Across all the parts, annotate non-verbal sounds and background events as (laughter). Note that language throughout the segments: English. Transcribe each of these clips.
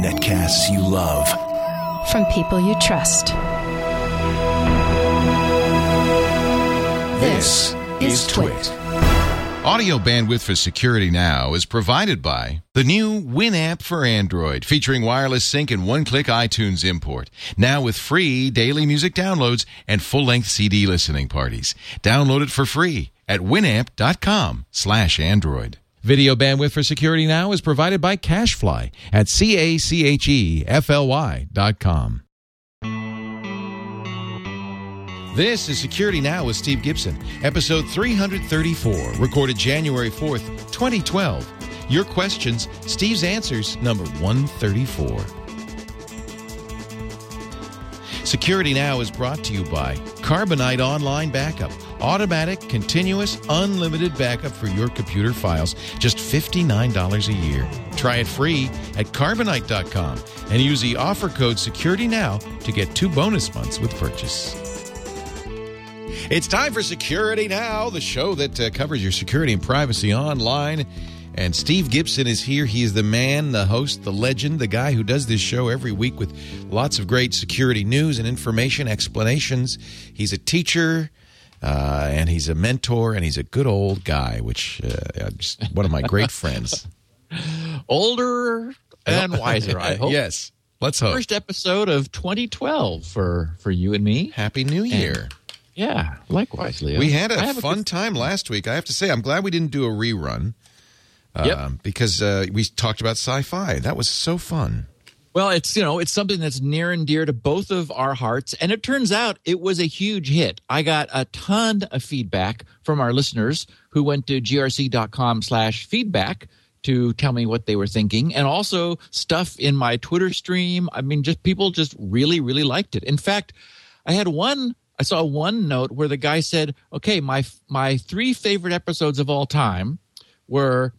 Netcasts you love. From people you trust. This is Twit. Audio bandwidth for Security Now is provided by the new Winamp for Android, featuring wireless sync and one-click iTunes import. Now with free daily music downloads and full-length CD listening parties. Download it for free at winamp.com slash Android. Video bandwidth for Security Now is provided by CacheFly at C-A-C-H-E-F-L-Y dot com. This is Security Now with Steve Gibson, episode 334, recorded January 4th, 2012. Your questions, Steve's answers, number 134. Security Now is brought to you by Carbonite Online Backup. Automatic, continuous, unlimited backup for your computer files. Just $59 a year. Try it free at carbonite.com and use the offer code Security Now to get two bonus months with purchase. It's time for Security Now, the show that uh, covers your security and privacy online. And Steve Gibson is here. He is the man, the host, the legend, the guy who does this show every week with lots of great security news and information, explanations. He's a teacher. Uh, and he's a mentor, and he's a good old guy, which uh, just one of my great (laughs) friends. Older and wiser, I (laughs) hope. yes, let's hope. First episode of 2012 for for you and me. Happy New Year. Yeah, likewise, Leo. We had a fun good- time last week. I have to say, I'm glad we didn't do a rerun. Yep. Um, because uh, we talked about sci-fi. That was so fun. Well, it's you know it's something that's near and dear to both of our hearts, and it turns out it was a huge hit. I got a ton of feedback from our listeners who went to grc.com/feedback to tell me what they were thinking, and also stuff in my Twitter stream. I mean, just people just really, really liked it. In fact, I had one. I saw one note where the guy said, "Okay, my my three favorite episodes of all time were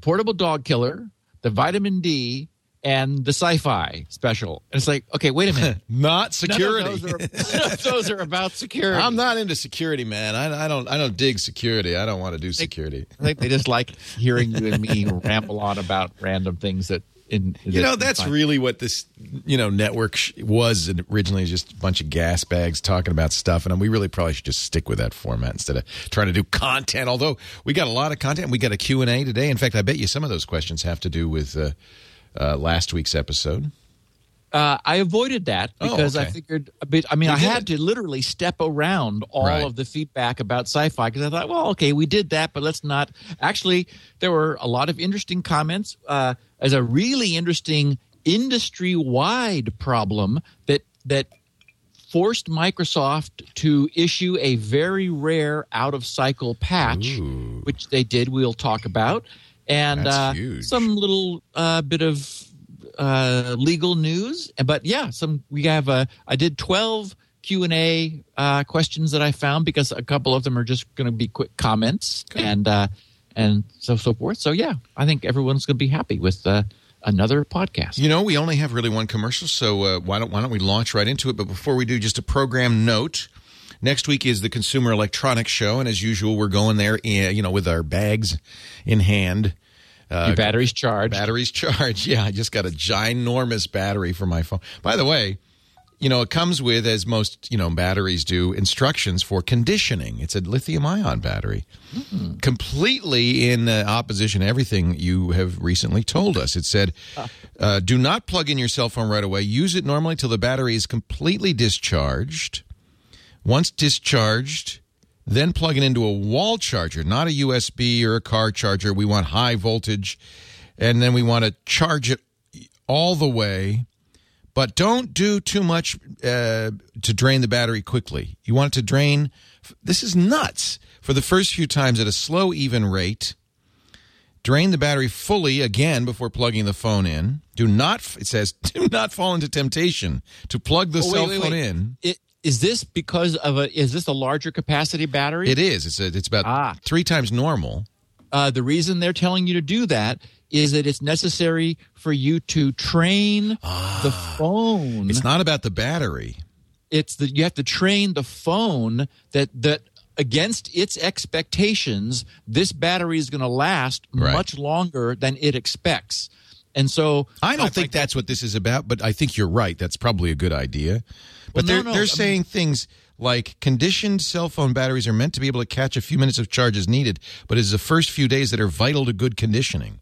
Portable Dog Killer, the Vitamin D." And the sci-fi special, and it's like, okay, wait a minute. (laughs) Not security. Those are, those are about security. I'm not into security, man. I, I don't. I don't dig security. I don't want to do security. I think they just like hearing you and me ramble on about random things that. In, You know, that's really what this you know network sh- was originally. Just a bunch of gas bags talking about stuff, and we really probably should just stick with that format instead of trying to do content. Although we got a lot of content, we got a Q and A today. In fact, I bet you some of those questions have to do with uh, uh, last week's episode. Uh, I avoided that Oh, because I figured a bit. I mean, You I had it. to literally step around all Right. of the feedback about sci-fi because I thought, well, okay, we did that, but let's not. Actually, there were a lot of interesting comments. Uh, as a really interesting industry-wide problem that that forced Microsoft to issue a very rare out-of-cycle patch, Ooh. which they did. We'll talk about. And uh, some little uh, bit of uh, legal news. But yeah, some we have. Uh, I did twelve Q and A uh, questions that I found because a couple of them are just going to be quick comments and uh, and so so forth. So yeah, I think everyone's going to be happy with uh, another podcast. You know, we only have really one commercial, so uh, why don't why don't we launch right into it? But before we do, just a program note. Next week is the Consumer Electronics Show, and as usual, we're going there, eh, you know, with our bags in hand. Uh, Your battery's charged. Battery's (laughs) charged. Yeah, I just got a ginormous battery for my phone. By the way, you know, it comes with, as most, you know, batteries do, instructions for conditioning. It's a lithium ion battery. Completely in uh, opposition to everything you have recently told us. It said, uh, do not plug in your cell phone right away. Use it normally till the battery is completely discharged. Once discharged, then plug it into a wall charger, not a USB or a car charger. We want high voltage, and then we want to charge it all the way. But don't do too much uh, to drain the battery quickly. You want it to drain. This is nuts. For the first few times at a slow, even rate. Drain the battery fully again before plugging the phone in. Do not, it says, (laughs) do not fall into temptation to plug the Oh, wait, cell wait, phone wait. in. It, is this because of a? Is this a larger capacity battery? It is. It's a, it's about Ah. three times normal. uh, the reason they're telling you to do that is that it's necessary for you to train the phone. It's not about the battery. It's that you have to train the phone that that against its expectations, this battery is going to last Right. much longer than it expects. And so I don't I- think that's what this is about, but I think you're right. That's probably a good idea. But Well, they're no, they're I mean- saying things like conditioned cell phone batteries are meant to be able to catch a few minutes of charge as needed, but it's the first few days that are vital to good conditioning,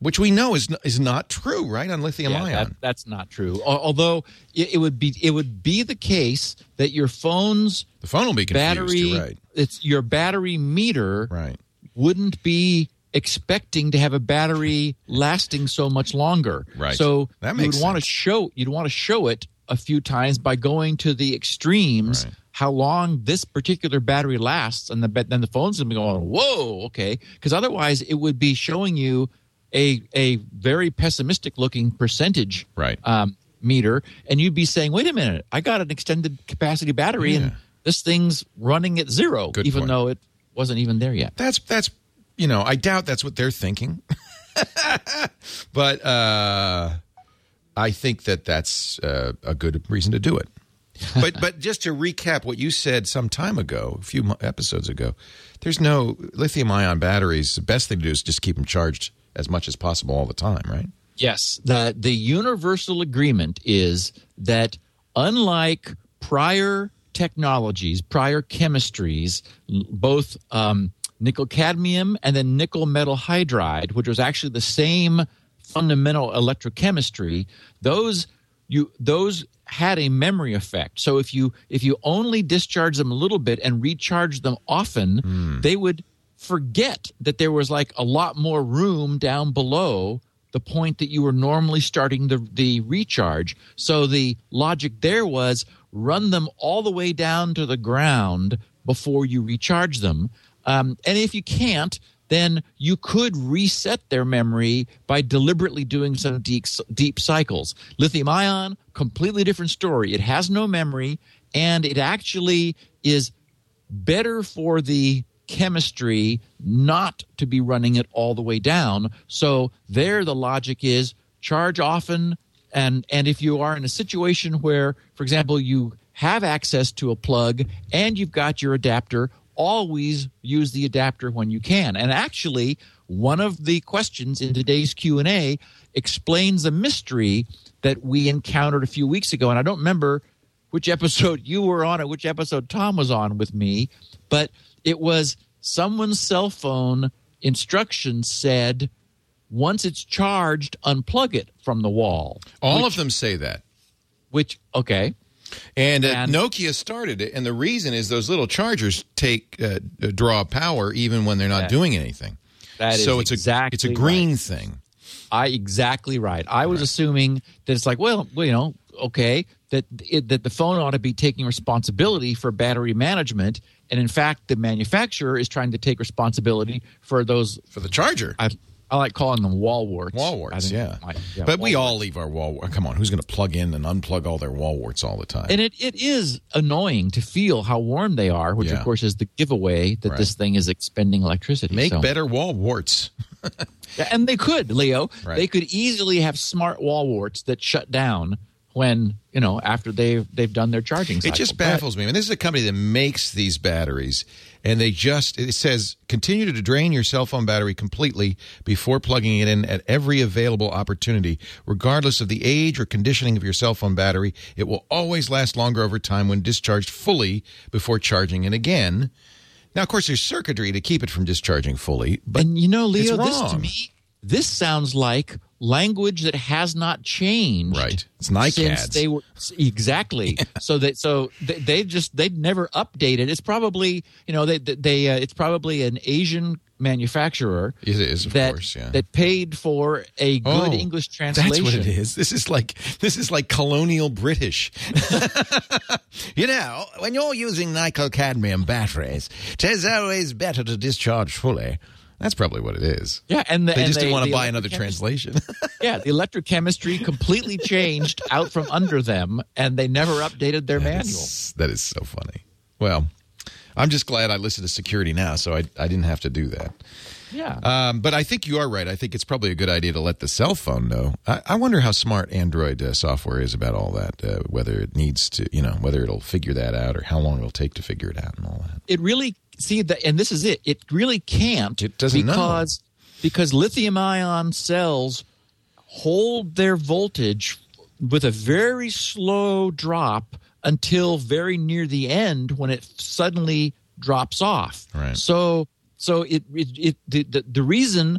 which we know is is not true, right? On lithium Yeah, ion. that, that's not true. Although it, it would be it would be the case that your phone's the phone will be confused. battery right. it's your battery meter Right. wouldn't be expecting to have a battery lasting so much longer. Right. So That you makes would want to show you'd want to show it a few times by going to the extremes Right. how long this particular battery lasts and the then the phone's gonna be going whoa okay because otherwise it would be showing you a a very pessimistic looking percentage Right. um, meter and you'd be saying wait a minute I got an extended capacity battery Yeah. and this thing's running at zero Good even point. though it wasn't even there yet. That's that's you know I doubt that's what they're thinking, (laughs) but uh, I think that that's uh, a good reason to do it. But but just to recap what you said some time ago, a few episodes ago, there's no lithium ion batteries. The best thing to do is just keep them charged as much as possible all the time, right? Yes, the the universal agreement is that unlike prior technologies, prior chemistries, both um, nickel cadmium and then nickel metal hydride, which was actually the same fundamental electrochemistry, those you those had a memory effect. So if you if you only discharge them a little bit and recharge them often, hmm. they would forget that there was like a lot more room down below the point that you were normally starting the the recharge. So the logic there was run them all the way down to the ground before you recharge them. Um, and if you can't, then you could reset their memory by deliberately doing some deep, deep cycles. Lithium ion, completely different story. It has no memory, and it actually is better for the chemistry not to be running it all the way down. So there the logic is charge often and and if you are in a situation where for example you have access to a plug and you've got your adapter always use the adapter when you can. And actually one of the questions in today's q&a explains a mystery that we encountered a few weeks ago. And i don't remember which episode you were on or which episode tom was on with me but it was someone's cell phone instructions said once it's charged unplug it from the wall. All of them say that. which okay And, uh, And- Nokia started it, and the reason is those little chargers take uh, draw power even when they're not That- doing anything. that is so it's exactly a it's a right. green thing. I exactly right. I was assuming that it's like, well, well, you know, okay, that it, that the phone ought to be taking responsibility for battery management, and in fact, the manufacturer is trying to take responsibility for those. for the charger. I, I like calling them wall warts. Wall warts, yeah. I- yeah, but we wall all leave our wall. Come on, who's going to plug in and unplug all their wall warts all the time? And it, it is annoying to feel how warm they are, which Yeah. of course is the giveaway that Right. this thing is expending electricity. Make So- better wall warts. (laughs) And they could, Leo. Right. They could easily have smart wall warts that shut down when you know after they've they've done their charging. It cycle. just But- baffles me. I mean, this is a company that makes these batteries, and they just it says continue to drain your cell phone battery completely before plugging it in at every available opportunity, regardless of the age or conditioning of your cell phone battery. It will always last longer over time when discharged fully before charging it again. Now, of course, there's circuitry to keep it from discharging fully, but and you know, Leo, this to me, this sounds like language that has not changed. Right. It's Since NICADs. they were exactly (laughs) so that so they, they just they've never updated. It's probably you know they they uh, it's probably an Asian manufacturer It is, of that course, yeah. that paid for a good Oh, English translation. That's what it is. This is like this is like colonial British. (laughs) you know, when you're using nickel cadmium batteries, it is always better to discharge fully. That's probably what it is. Yeah, and the, They and just didn't want to buy another translation. (laughs) Yeah, the electrochemistry completely changed out from under them, and they never updated their manual. That's- that is so funny. Well, I'm just glad I listened to security now, so I, I didn't have to do that. Yeah. Um, but I think you are right. I think it's probably a good idea to let the cell phone know. I, I wonder how smart Android uh, software is about all that. Uh, whether it needs to, you know, whether it'll figure that out or how long it'll take to figure it out and all that. it really see that and this is it it really can't It doesn't know. because because lithium ion cells hold their voltage with a very slow drop until very near the end when it suddenly drops off Right. so so it it, it the, the the reason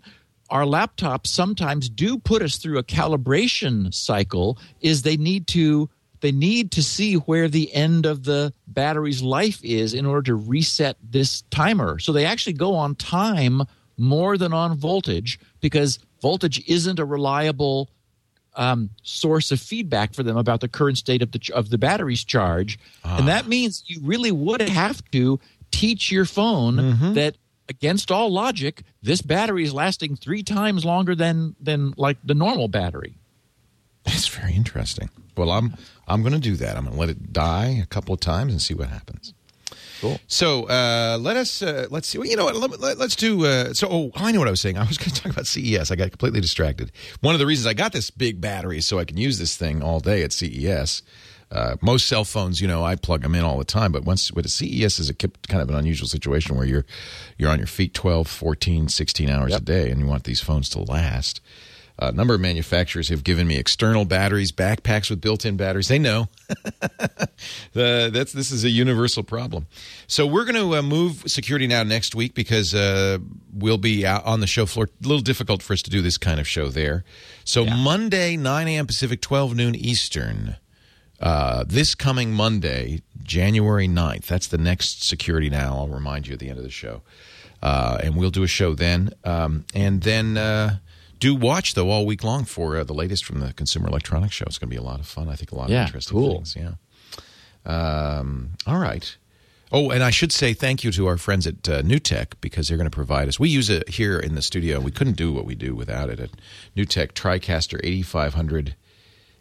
our laptops sometimes do put us through a calibration cycle is they need to they need to see where the end of the battery's life is in order to reset this timer so they actually go on time more than on voltage because voltage isn't a reliable um, source of feedback for them about the current state of the ch- of the battery's charge, and that means you really would have to teach your phone that against all logic, this battery is lasting three times longer than than like the normal battery. That's very interesting. Well, I'm I'm going to do that. I'm going to let it die a couple of times and see what happens. Cool. So uh, let us uh, let's see. Well, you know what? Let, let, us do. Uh, so oh, I know what I was saying. I was going (laughs) to talk about CES. I got completely distracted. One of the reasons I got this big battery is so I can use this thing all day at CES. Uh, most cell phones, you know, I plug them in all the time. But once with a CES is a kind of an unusual situation where you're you're on your feet 12, 14, 16 hours a day, and you want these phones to last. A number of manufacturers have given me external batteries, backpacks with built-in batteries. They know (laughs) the, that's this is a universal problem. So we're going to uh, move security now next week because uh, we'll be out on the show floor. A little difficult for us to do this kind of show there. So Monday, 9 a.m. Pacific, 12 noon Eastern. Uh, this coming Monday, January 9th. That's the next security now. I'll remind you at the end of the show. Uh, and we'll do a show then. Um, and then uh, do watch, though, all week long for uh, the latest from the Consumer Electronics Show. It's going to be a lot of fun. I think a lot Yeah, of interesting cool. things. Yeah. Um, all right. Oh, and I should say thank you to our friends at uh, NewTek because they're going to provide us. We use it here in the studio. We couldn't do what we do without it at NewTek TriCaster 8500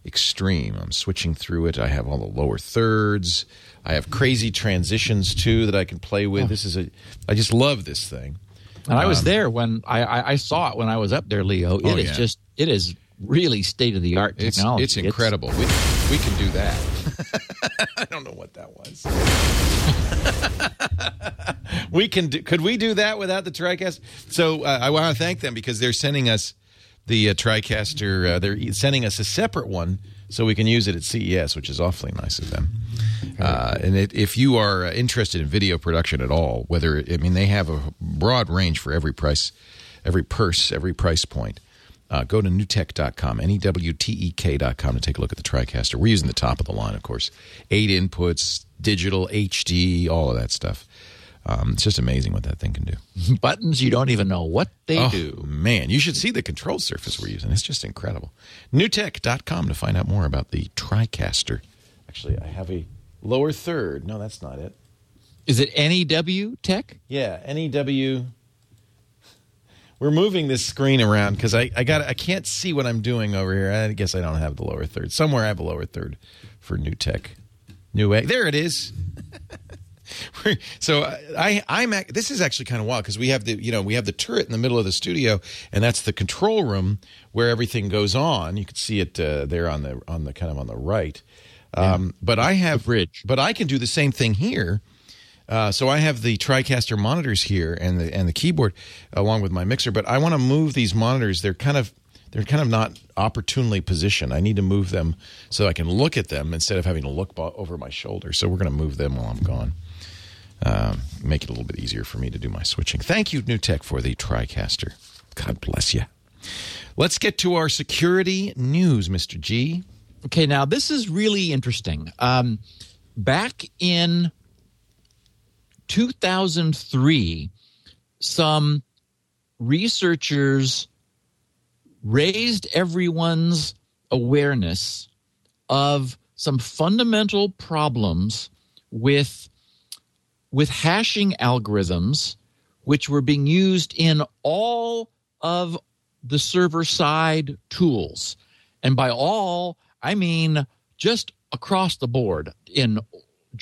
Extreme. I'm switching through it. I have all the lower thirds. I have crazy transitions too that I can play with. This is a. I just love this thing. And I was there when I, I, I saw it when I was up there, Leo. It is Um, Oh, yeah. just it is really state of the art It's technology. it's incredible. we we can do that. (laughs) I don't know what that was. (laughs) we can do. Could we do that without the TriCast? So uh, I want to thank them because they're sending us the uh, TriCaster. Uh, they're sending us a separate one so we can use it at CES, which is awfully nice of them. Uh, and it, if you are uh, interested in video production at all, whether I mean they have a broad range for every price, every purse, every price point. Uh, go to newtek.com, N E W T E K.com to take a look at the TriCaster. We're using the top of the line, of course. Eight inputs, digital, HD, all of that stuff. Um, it's just amazing what that thing can do. (laughs) buttons you don't even know what they oh, do. man, you should see the control surface we're using. It's just incredible. NewTek.com to find out more about the TriCaster. Actually, I have a lower third. No, that's not it. Is it NEW Tech? Yeah, NEW. We're moving this screen around because I, I got I can't see what I'm doing over here. I guess I don't have the lower third. Somewhere I have a lower third for NewTek. New A. There it is. (laughs) so I I'm this is actually kind of wild because we have the you know we have the turret in the middle of the studio and that's the control room where everything goes on. You can see it uh, there on the on the kind of on the right. Um, but I have bridge. But I can do the same thing here. Uh, so I have the TriCaster monitors here and the and the keyboard along with my mixer. But I want to move these monitors. They're kind of they're kind of not opportunely positioned. I need to move them so I can look at them instead of having to look over my shoulder. So we're going to move them while I'm gone. Um, make it a little bit easier for me to do my switching. Thank you, NewTek, for the TriCaster. God bless you. Let's get to our security news, Mr. G. Okay, now this is really interesting. Um, back in 2003, some researchers raised everyone's awareness of some fundamental problems with with hashing algorithms which were being used in all of the server side tools. And by all i mean just across the board in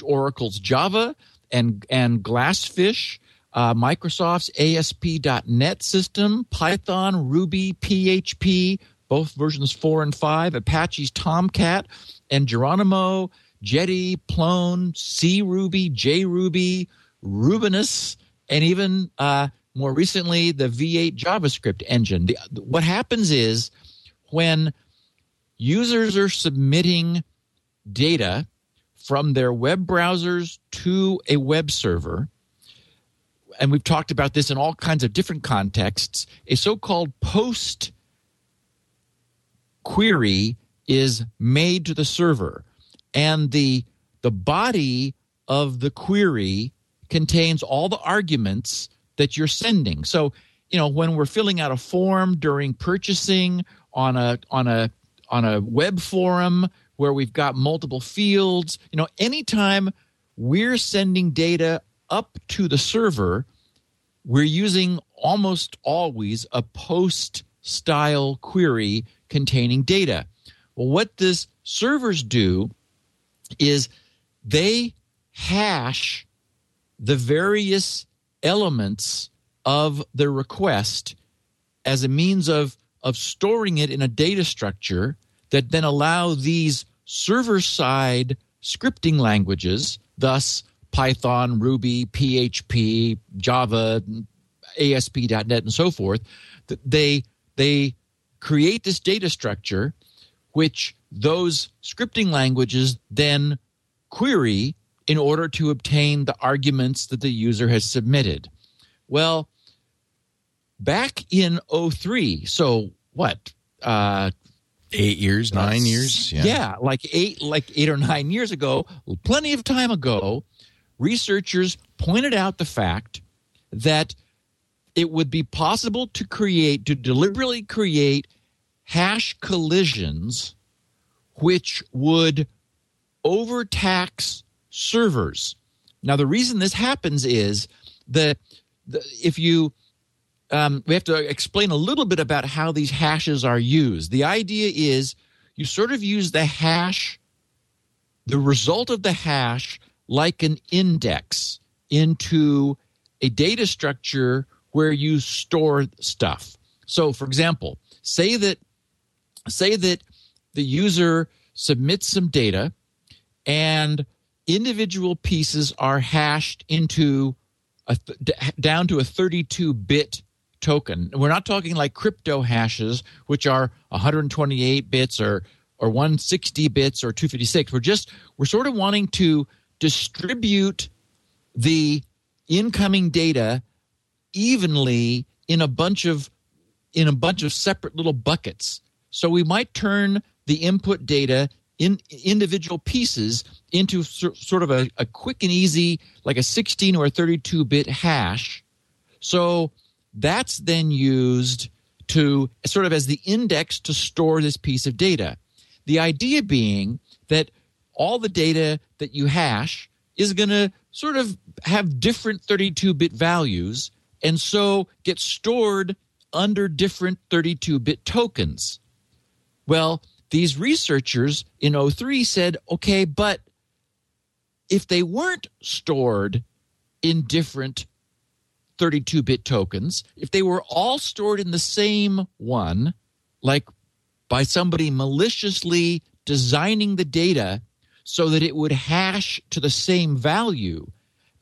oracle's java and and glassfish uh, Microsoft's ASP.NET system, Python, Ruby, PHP, both versions four and five, Apache's Tomcat, and Geronimo, Jetty, Plone, CRuby, J. Ruby, Rubinius, and even uh, more recently the V8 JavaScript engine. The, what happens is when users are submitting data from their web browsers to a web server, and we've talked about this in all kinds of different contexts, a so called post query is made to the server and the the body of the query contains all the arguments that you're sending. So you know when we're filling out a form during purchasing on a on a on a web forum where we've got multiple fields you know anytime we're sending data up to the server we're using almost always a post style query containing data. Well what this servers do is they hash the various elements of the request as a means of of storing it in a data structure that then allow these server side scripting languages thus python ruby php java asp.net and so forth they they create this data structure which those scripting languages then query in order to obtain the arguments that the user has submitted. Well, back in 03, so what? Uh, eight years, nine years, yeah. yeah, like eight, like eight or nine years ago, plenty of time ago, researchers pointed out the fact that it would be possible to create, to deliberately create hash collisions which would overtax servers. Now, the reason this happens is that if you um, we have to explain a little bit about how these hashes are used. The idea is you sort of use the hash, the result of the hash, like an index into a data structure where you store stuff. So, for example, say that say that the user submits some data and individual pieces are hashed into a th- down to a 32 bit token. We're not talking like crypto hashes, which are 128 bits or or 160 bits or 256. We're just we're sort of wanting to distribute the incoming data evenly in a bunch of in a bunch of separate little buckets. So we might turn the input data in individual pieces into sort of a, a quick and easy, like a 16 or a 32 bit hash. So that's then used to sort of as the index to store this piece of data. The idea being that all the data that you hash is going to sort of have different 32 bit values and so get stored under different 32 bit tokens. Well, these researchers in 03 said, okay, but if they weren't stored in different 32 bit tokens, if they were all stored in the same one, like by somebody maliciously designing the data so that it would hash to the same value,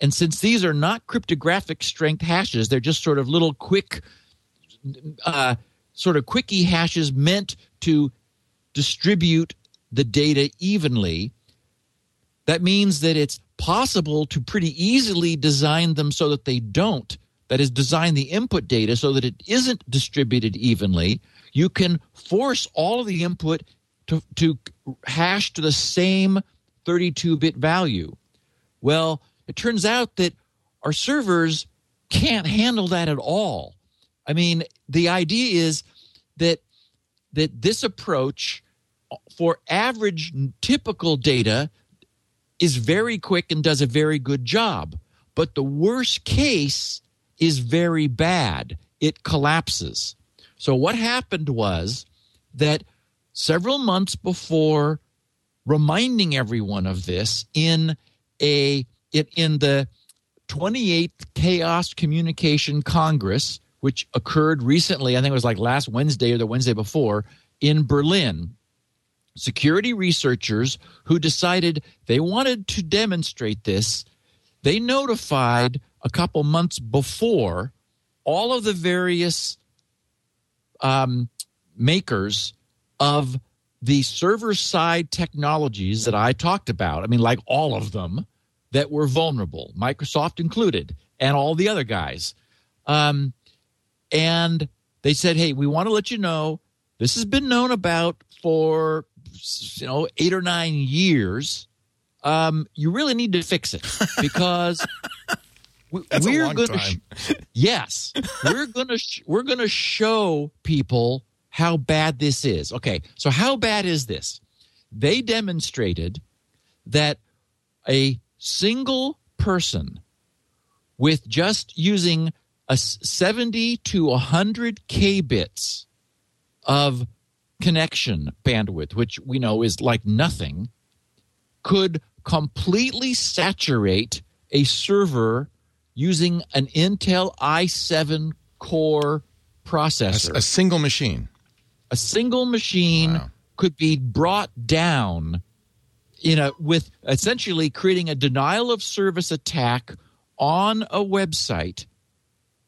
and since these are not cryptographic strength hashes, they're just sort of little quick, uh, sort of quickie hashes meant to distribute the data evenly, that means that it's possible to pretty easily design them so that they don't. That is, design the input data so that it isn't distributed evenly. You can force all of the input to, to hash to the same 32 bit value. Well, it turns out that our servers can't handle that at all. I mean, the idea is that that this approach for average typical data is very quick and does a very good job. But the worst case is very bad. It collapses. So what happened was that several months before reminding everyone of this in a it in the 28th Chaos Communication Congress, which occurred recently, I think it was like last Wednesday or the Wednesday before, in Berlin. Security researchers who decided they wanted to demonstrate this, they notified a couple months before all of the various um, makers of the server side technologies that I talked about. I mean, like all of them that were vulnerable, Microsoft included, and all the other guys. Um, and they said, "Hey, we want to let you know this has been known about for you know eight or nine years. Um, you really need to fix it (laughs) because." we- That's a we're long gonna time. (laughs) yes we're gonna sh- we're gonna show people how bad this is okay so how bad is this they demonstrated that a single person with just using a 70 to 100 k bits of connection bandwidth which we know is like nothing could completely saturate a server using an Intel i7 core A, processor. a single machine. A single machine Wow. could be brought down in a with essentially creating a denial of service attack on a website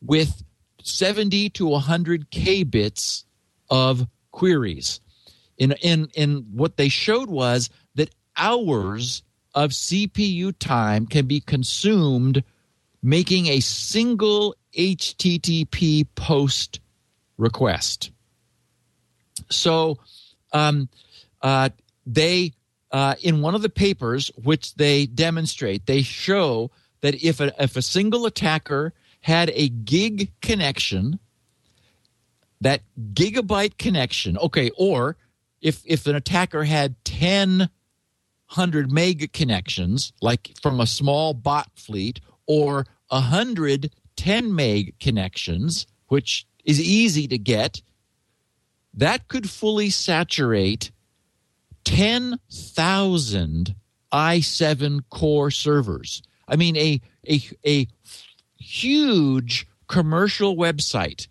with 70 to 100 k bits of queries. In in in what they showed was that hours of CPU time can be consumed making a single HTTP post request. So, um, uh, they uh, in one of the papers which they demonstrate, they show that if a, if a single attacker had a gig connection, that gigabyte connection, okay, or if if an attacker had ten hundred meg connections, like from a small bot fleet, or a hundred 10 meg connections, which is easy to get, that could fully saturate 10,000 i7 core servers. I mean, a, a, a huge commercial website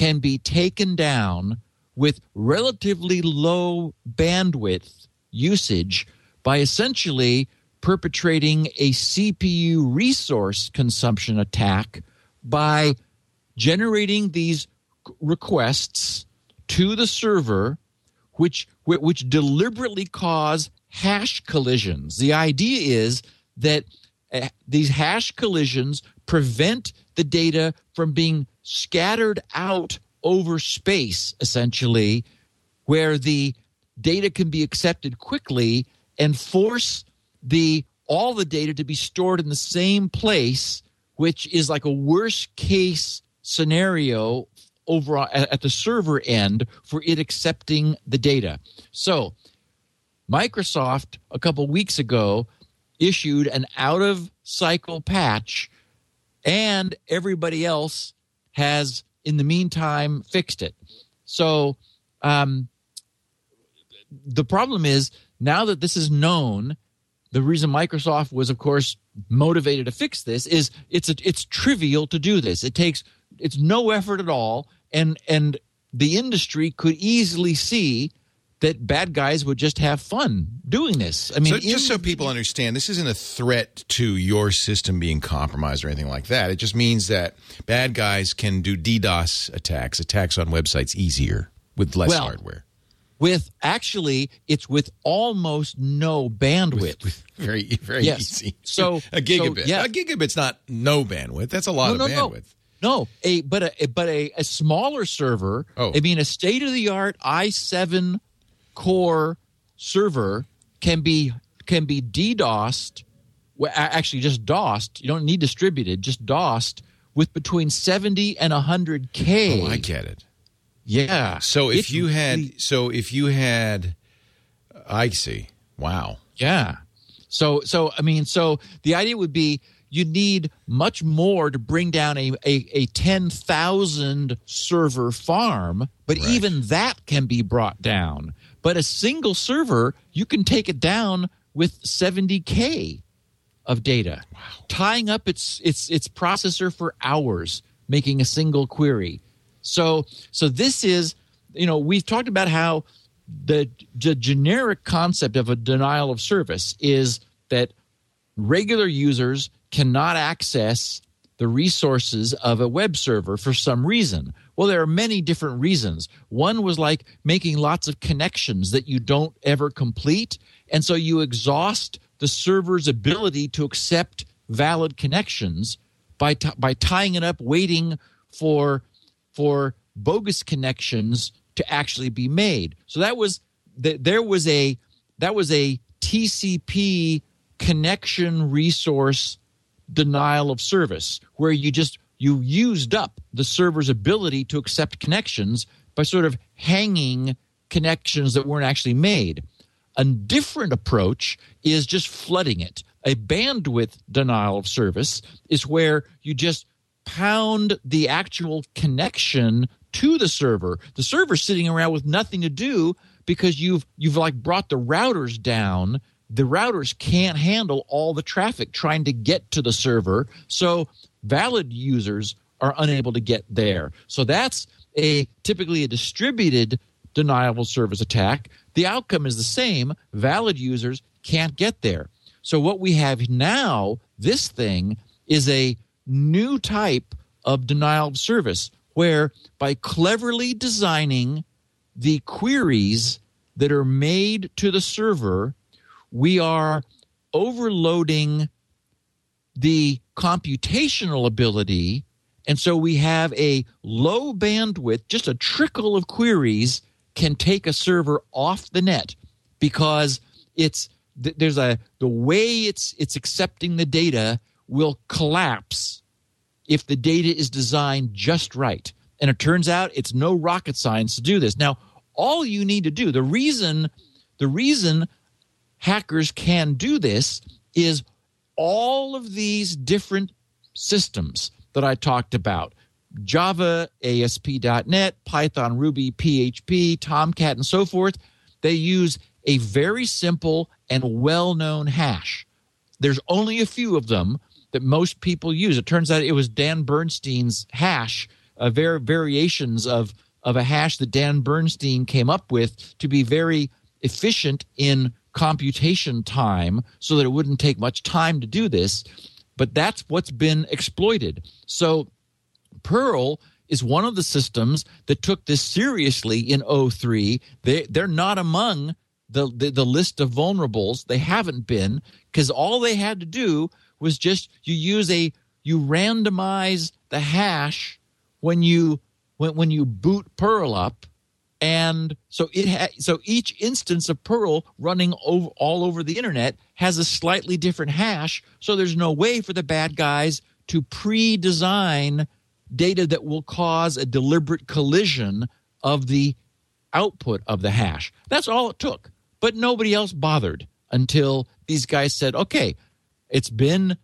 can be taken down with relatively low bandwidth usage by essentially perpetrating a CPU resource consumption attack by generating these requests to the server which which deliberately cause hash collisions. The idea is that uh, these hash collisions prevent the data from being scattered out over space essentially where the data can be accepted quickly and force the all the data to be stored in the same place which is like a worst case scenario over uh, at at the server end for it accepting the data. So microsoft a couple weeks ago issued an out of cycle patch and everybody else has in the meantime fixed it. So um, the problem is now that this is known the reason microsoft was of course motivated to fix this is it's a, it's trivial to do this. It takes it's no effort at all and and the industry could easily see that bad guys would just have fun doing this i mean so just so people understand, this isn't a threat to your system being compromised or anything like that. It just means that bad guys can do DDoS attacks, attacks on websites easier with less Well, hardware. with actually it's with almost no bandwidth Very, very Yes. easy. So- (laughs) a gigabit. so, yeah. A gigabit's not no bandwidth. That's a lot no, of no, bandwidth. No, no, a but a but a, a smaller server. Oh. I mean, a state of the art i7 core server can be can be DDoSed. Actually, just DOSed. You don't need distributed. Just DOSed with between 70 and 100 k. Oh, I get it. yeah. So if you had, so if you had, I see. Wow. Yeah. So so I mean so the idea would be you need much more to bring down a a, a ten thousand server farm, but Right. even that can be brought down. But a single server, you can take it down with seventy k of data, tying up its its its processor for hours, making a single query. So so this is you know we've talked about how the, the generic concept of a denial of service is that regular users cannot access the resources of a web server for some reason. Well, there are many different reasons. One was like making lots of connections that you don't ever complete. And so you exhaust the server's ability to accept valid connections by, t- by tying it up, waiting for, for bogus connections to actually be made. So that was, there was a, that was a TCP connection resource denial of service where you just you used up the server's ability to accept connections by sort of hanging connections that weren't actually made. A different approach is just flooding it. A bandwidth denial of service is where you just pound the actual connection to the server. The server's sitting around with nothing to do because you've you've like brought the routers down. The routers can't handle all the traffic trying to get to the server. So valid users are unable to get there. So that's a typically a distributed denial of service attack. The outcome is the same. Valid users can't get there. So what we have now, this thing is a new type of denial of service where by cleverly designing the queries that are made to the server we are overloading the computational ability. And so we have a low bandwidth, just a trickle of queries can take a server off the net because it's there's a the way it's it's accepting the data will collapse if the data is designed just right. And it turns out it's no rocket science to do this. Now, all you need to do, the reason the reason hackers can do this is all of these different systems that I talked about Java, ASP.NET, Python, Ruby, PHP, Tomcat, and so forth they use a very simple and well known hash. There's only a few of them that most people use. It turns out it was Dan Bernstein's hash, uh, var- variations of, of a hash that Dan Bernstein came up with to be very efficient in computation time so that it wouldn't take much time to do this. But that's what's been exploited. So Perl is one of the systems that took this seriously in 03. They, they're not among the, the, the list of vulnerables. They haven't been because all they had to do was just you use a you randomize the hash when you when, when you boot Perl up and so it ha- so each instance of Perl running over, all over the internet has a slightly different hash. So there's no way for the bad guys to pre-design data that will cause a deliberate collision of the output of the hash. That's all it took. But nobody else bothered until these guys said, "Okay, it's been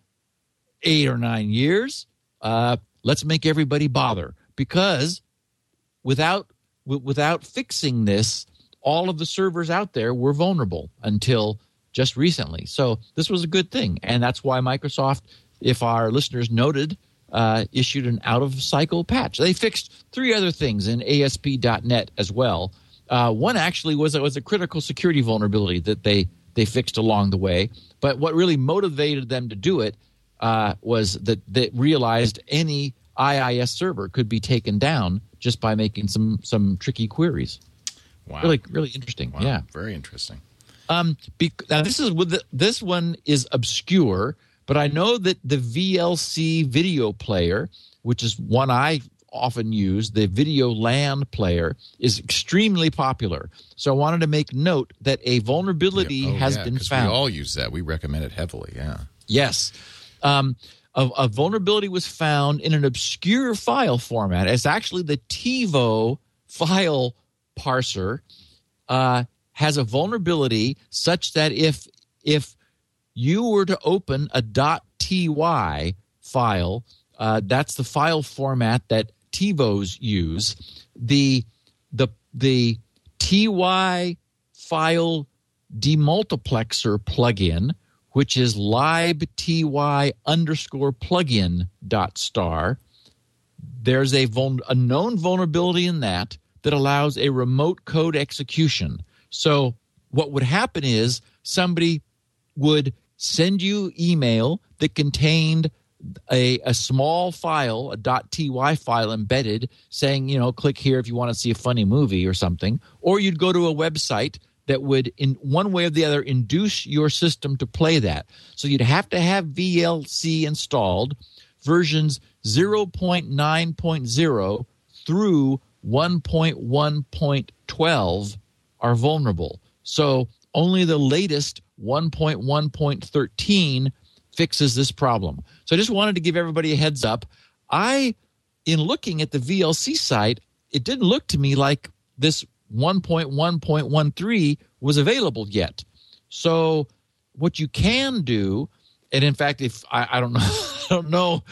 eight or nine years. Uh, let's make everybody bother." Because without w- without fixing this, all of the servers out there were vulnerable until just recently. So this was a good thing, and that's why Microsoft, if our listeners noted, uh, issued an out of cycle patch. They fixed three other things in ASP.NET as well. Uh, one actually was was a critical security vulnerability that they they fixed along the way. But what really motivated them to do it uh, was that they realized any IIS server could be taken down just by making some some tricky queries. Wow. Really, really interesting. Wow. Yeah. Very interesting. Um, be, now this is with this one is obscure, but I know that the VLC video player, which is one I often use, the VideoLAN player, is extremely popular. So I wanted to make note that a vulnerability Yeah. Oh, has yeah, been found. We all use that. We recommend it heavily. Yeah. Yes. Um, a, a vulnerability was found in an obscure file format. It's actually the TiVo file parser uh, has a vulnerability such that if if you were to open a .ty file, uh, that's the file format that TiVos use. The the the TY file demultiplexer plugin, which is libty underscore plugin dot star. There's a, vul- a known vulnerability in that that allows a remote code execution. So what would happen is somebody would send you email that contained a, a small file, a .ty file embedded, saying, you know, click here if you want to see a funny movie or something, or you'd go to a website that would, in one way or the other, induce your system to play that. So you'd have to have VLC installed, versions 0.9.0 through 1.1.12 are vulnerable. So only the latest 1.1.13 fixes this problem. So I just wanted to give everybody a heads up. I, in looking at the VLC site, it didn't look to me like this 1.1.13 was available yet. So what you can do, and in fact, if I, I don't know, (laughs) I don't know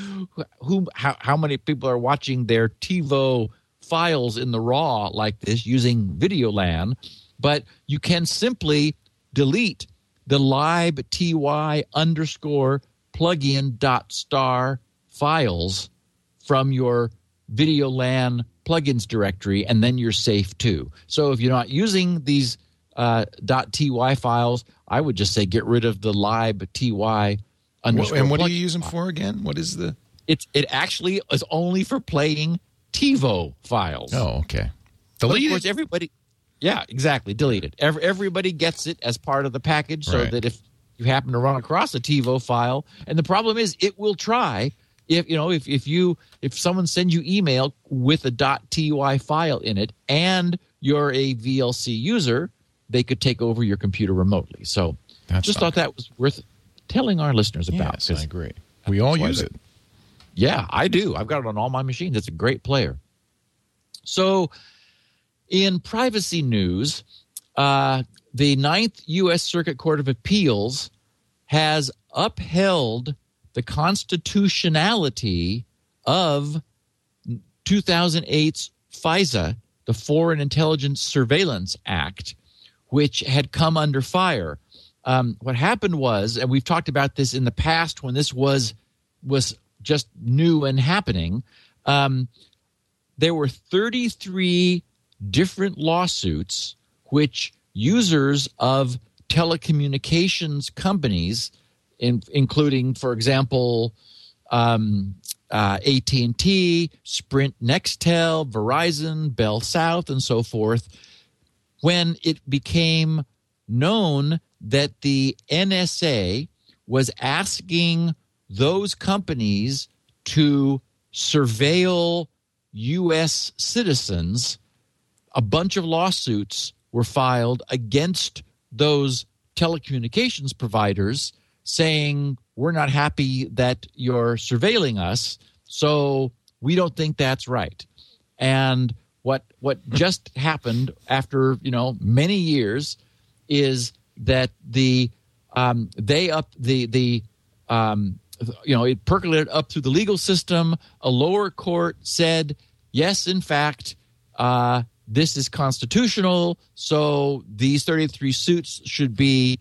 who how, how many people are watching their TiVo files in the raw like this using VideoLAN, but you can simply delete the libty underscore plugin dot star files from your VideoLAN plugins directory, and then you're safe too. So if you're not using these uh, .ty files, I would just say get rid of the libty underscore. and what are plugin you using file. for again? What is the? It's it actually is only for playing TiVo files. Oh, okay. But of Delete course, everybody. Yeah, exactly. Delete it. Every, everybody gets it as part of the package, so Right. that if you happen to run across a TiVo file, and the problem is, it will try. If you know, if if you if someone sends you email with a .ty file in it, and you're a VLC user, they could take over your computer remotely. So, That's just not thought that was worth telling our listeners about. Yes, I agree. We all use it. yeah, I do. I've got it on all my machines. It's a great player. So, in privacy news, uh, the Ninth U.S. Circuit Court of Appeals has upheld the constitutionality of 2008's FISA, the Foreign Intelligence Surveillance Act, which had come under fire. Um, what happened was, and we've talked about this in the past when this was was just new and happening. Um, there were 33 different lawsuits which users of telecommunications companies, in, including, for example, um, uh, AT&T, Sprint, Nextel, Verizon, Bell South, and so forth, when it became known that the NSA was asking those companies to surveil U.S. citizens, a bunch of lawsuits were filed against those telecommunications providers saying, We're not happy that you're surveilling us, so we don't think that's right. And what what just (laughs) happened after you know many years is that the um, they up the the um, you know it percolated up through the legal system. A lower court said yes, in fact, uh, this is constitutional. So these thirty three suits should be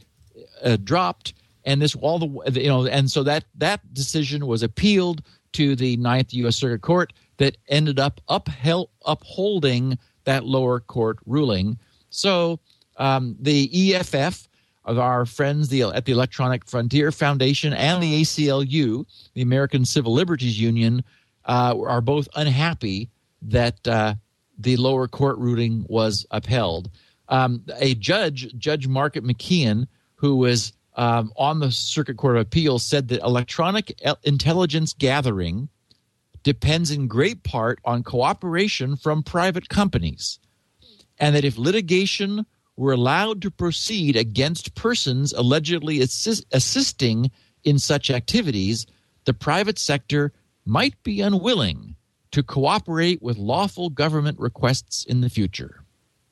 uh, dropped, and this all the you know, and so that that decision was appealed to the Ninth U.S. Circuit Court that ended up upheld, upholding that lower court ruling. So um, the EFF of our friends the, at the Electronic Frontier Foundation and the ACLU, the American Civil Liberties Union, uh, are both unhappy that uh, the lower court ruling was upheld. Um, a judge, Judge Margaret McKeon, who was um, on the Circuit Court of Appeals, said that electronic intelligence gathering depends in great part on cooperation from private companies, and that if litigation were allowed to proceed against persons allegedly assist- assisting in such activities, the private sector might be unwilling to cooperate with lawful government requests in the future.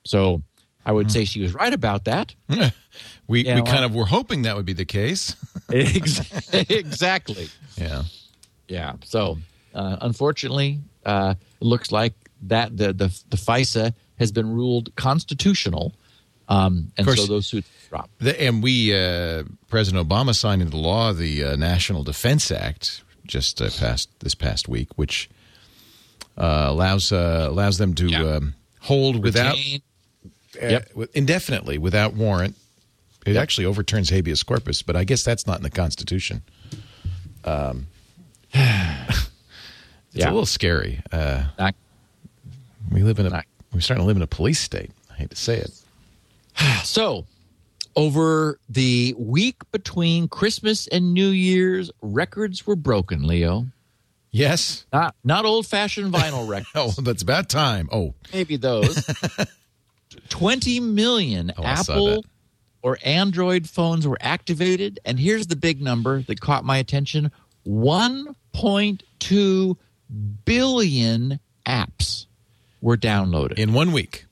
So I would say she was right about that. we Yeah, we kind of were hoping that would be the case. (laughs) (laughs) Exactly. yeah. Yeah. So, uh, unfortunately, uh, it looks like that the, the the FISA has been ruled constitutional, Um, and course. so those suits drop. The, and we, uh, President Obama signed into law the uh, National Defense Act just uh, passed this past week, which uh, allows uh, allows them to Yeah. um, hold without Retain- uh, Yep. with- indefinitely without warrant. It actually overturns habeas corpus, but I guess that's not in the Constitution. Um, (sighs) it's Yeah. a little scary. Uh, Not- we live in a Not- we're starting to live in a police state. I hate to say it. (sighs) So, over the week between Christmas and New Year's, records were broken, Leo. Yes. Not not old fashioned vinyl (laughs) records. Oh, that's about time. Oh, Maybe those. (laughs) 20 million Oh, Apple or Android phones were activated. And here's the big number that caught my attention 1.2 billion apps were downloaded. in one week.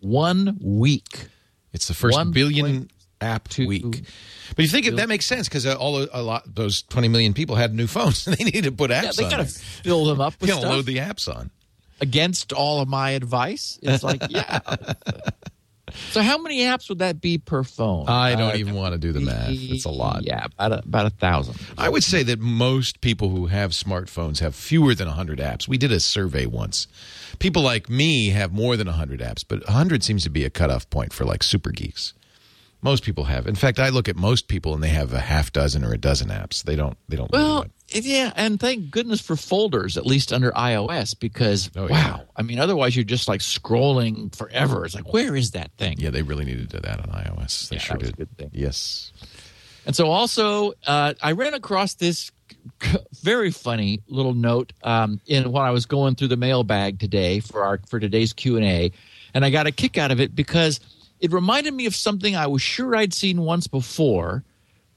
one week. It's the first One billion app week. But you think it, that makes sense because uh, all a lot those twenty million people had new phones (laughs) and they needed to put apps Yeah, they got to fill them up (laughs) You with gotta stuff load the apps on. Against all of my advice. It's like, yeah. (laughs) so how many apps would that be per phone? I don't Uh, even want to do the math. It's a lot. Yeah, about a, about a thousand. I would say that most people who have smartphones have fewer than 100 apps. We did a survey once. People like me have more than 100 apps, but 100 seems to be a cutoff point for like super geeks. Most people have. In fact, I look at most people and they have a half dozen or a dozen apps. They don't. They don't. Well, yeah, and thank goodness for folders, at least under iOS, because Oh, yeah. wow, I mean, otherwise you're just like scrolling forever. It's like, where is that thing? yeah, they really needed to do that on iOS. They Yeah, sure did. a good thing. Yes. And so also, uh, I ran across this very funny little note um, in when I was going through the mailbag today for our for today's Q and A, and I got a kick out of it because it reminded me of something I was sure I'd seen once before,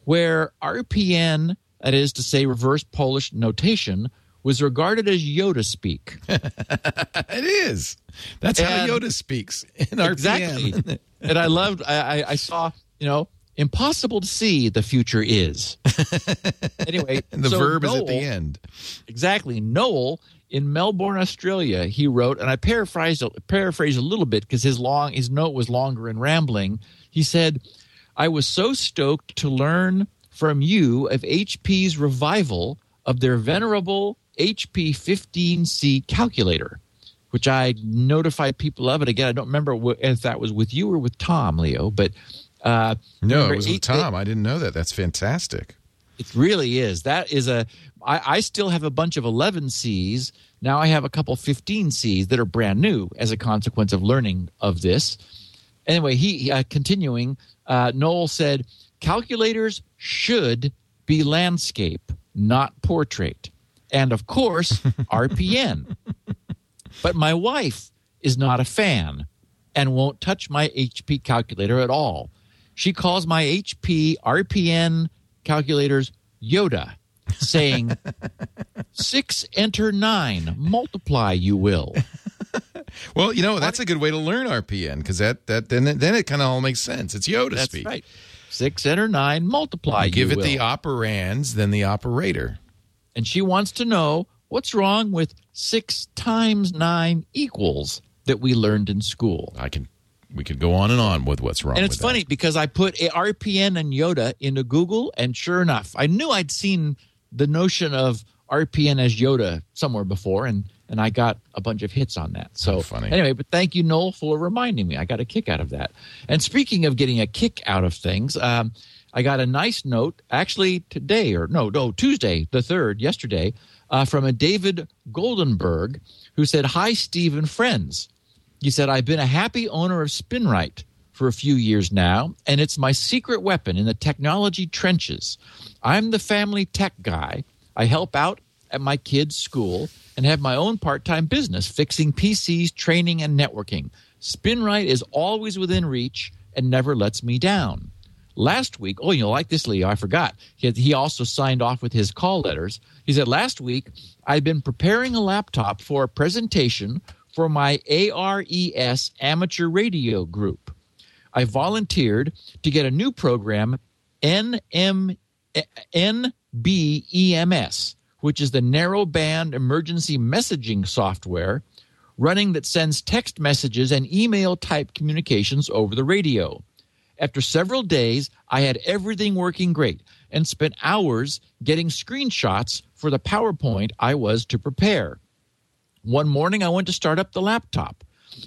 where RPN, that is to say, reverse Polish notation, was regarded as Yoda speak. (laughs) It is. That's how Yoda speaks in RPN. Exactly. and I loved. I, I, saw. You know, impossible to see. The future is. (laughs) anyway, And the so verb is at the end. Exactly. Noel in Melbourne, Australia, he wrote, and I paraphrased paraphrased a little bit because his long his note was longer and rambling. He said, "I was so stoked to learn from you of HP's revival of their venerable HP 15C calculator." Which I notified people of it again. I don't remember if that was with you or with Tom, Leo, but uh, No, it was with Tom. I didn't know that. That's fantastic. it really is. That is a. I, I still have a bunch of 11Cs. Now I have a couple 15Cs that are brand new as a consequence of learning of this. Anyway, he uh, continuing. Uh, Noel said, "Calculators should be landscape, not portrait, and of course (laughs) RPN." but my wife is not a fan and won't touch my HP calculator at all. She calls my HP RPN calculators Yoda, saying, Six enter nine, multiply you will. (laughs) Well, you know that's a good way to learn RPN because that that then it- then it kind of all makes sense. It's Yoda That's speak. right. Six enter nine, multiply Give you it the operands, then the operator. and she wants to know what's wrong with six times nine equals that we learned in school. I can we could go on and on with what's wrong. And it's with that. funny because I put a RPN and Yoda into Google, and sure enough, I knew I'd seen the notion of RPN as Yoda somewhere before, and and I got a bunch of hits on that. So How funny. anyway, but thank you, Noel, for reminding me. I got a kick out of that. And speaking of getting a kick out of things, um, I got a nice note actually today, or no, no, Tuesday, the third, yesterday, uh, from a David Goldenberg who said, "Hi, Steve and friends." He said, I've been a happy owner of SpinRite for a few years now, and it's my secret weapon in the technology trenches. I'm the family tech guy. I help out at my kids' school and have my own part time business fixing PCs, training, and networking. SpinRite is always within reach and never lets me down. Last week, oh, you'll like this, Leo. I forgot. He, had, he also signed off with his call letters. He said, Last week, I'd been preparing a laptop for a presentation for my ARES amateur radio group. I volunteered to get a new program, NM, NBEMS, which is the Narrowband Emergency Messaging Software, running that sends text messages and email type communications over the radio. After several days, I had everything working great and spent hours getting screenshots for the PowerPoint I was to prepare. One morning, I went to start up the laptop.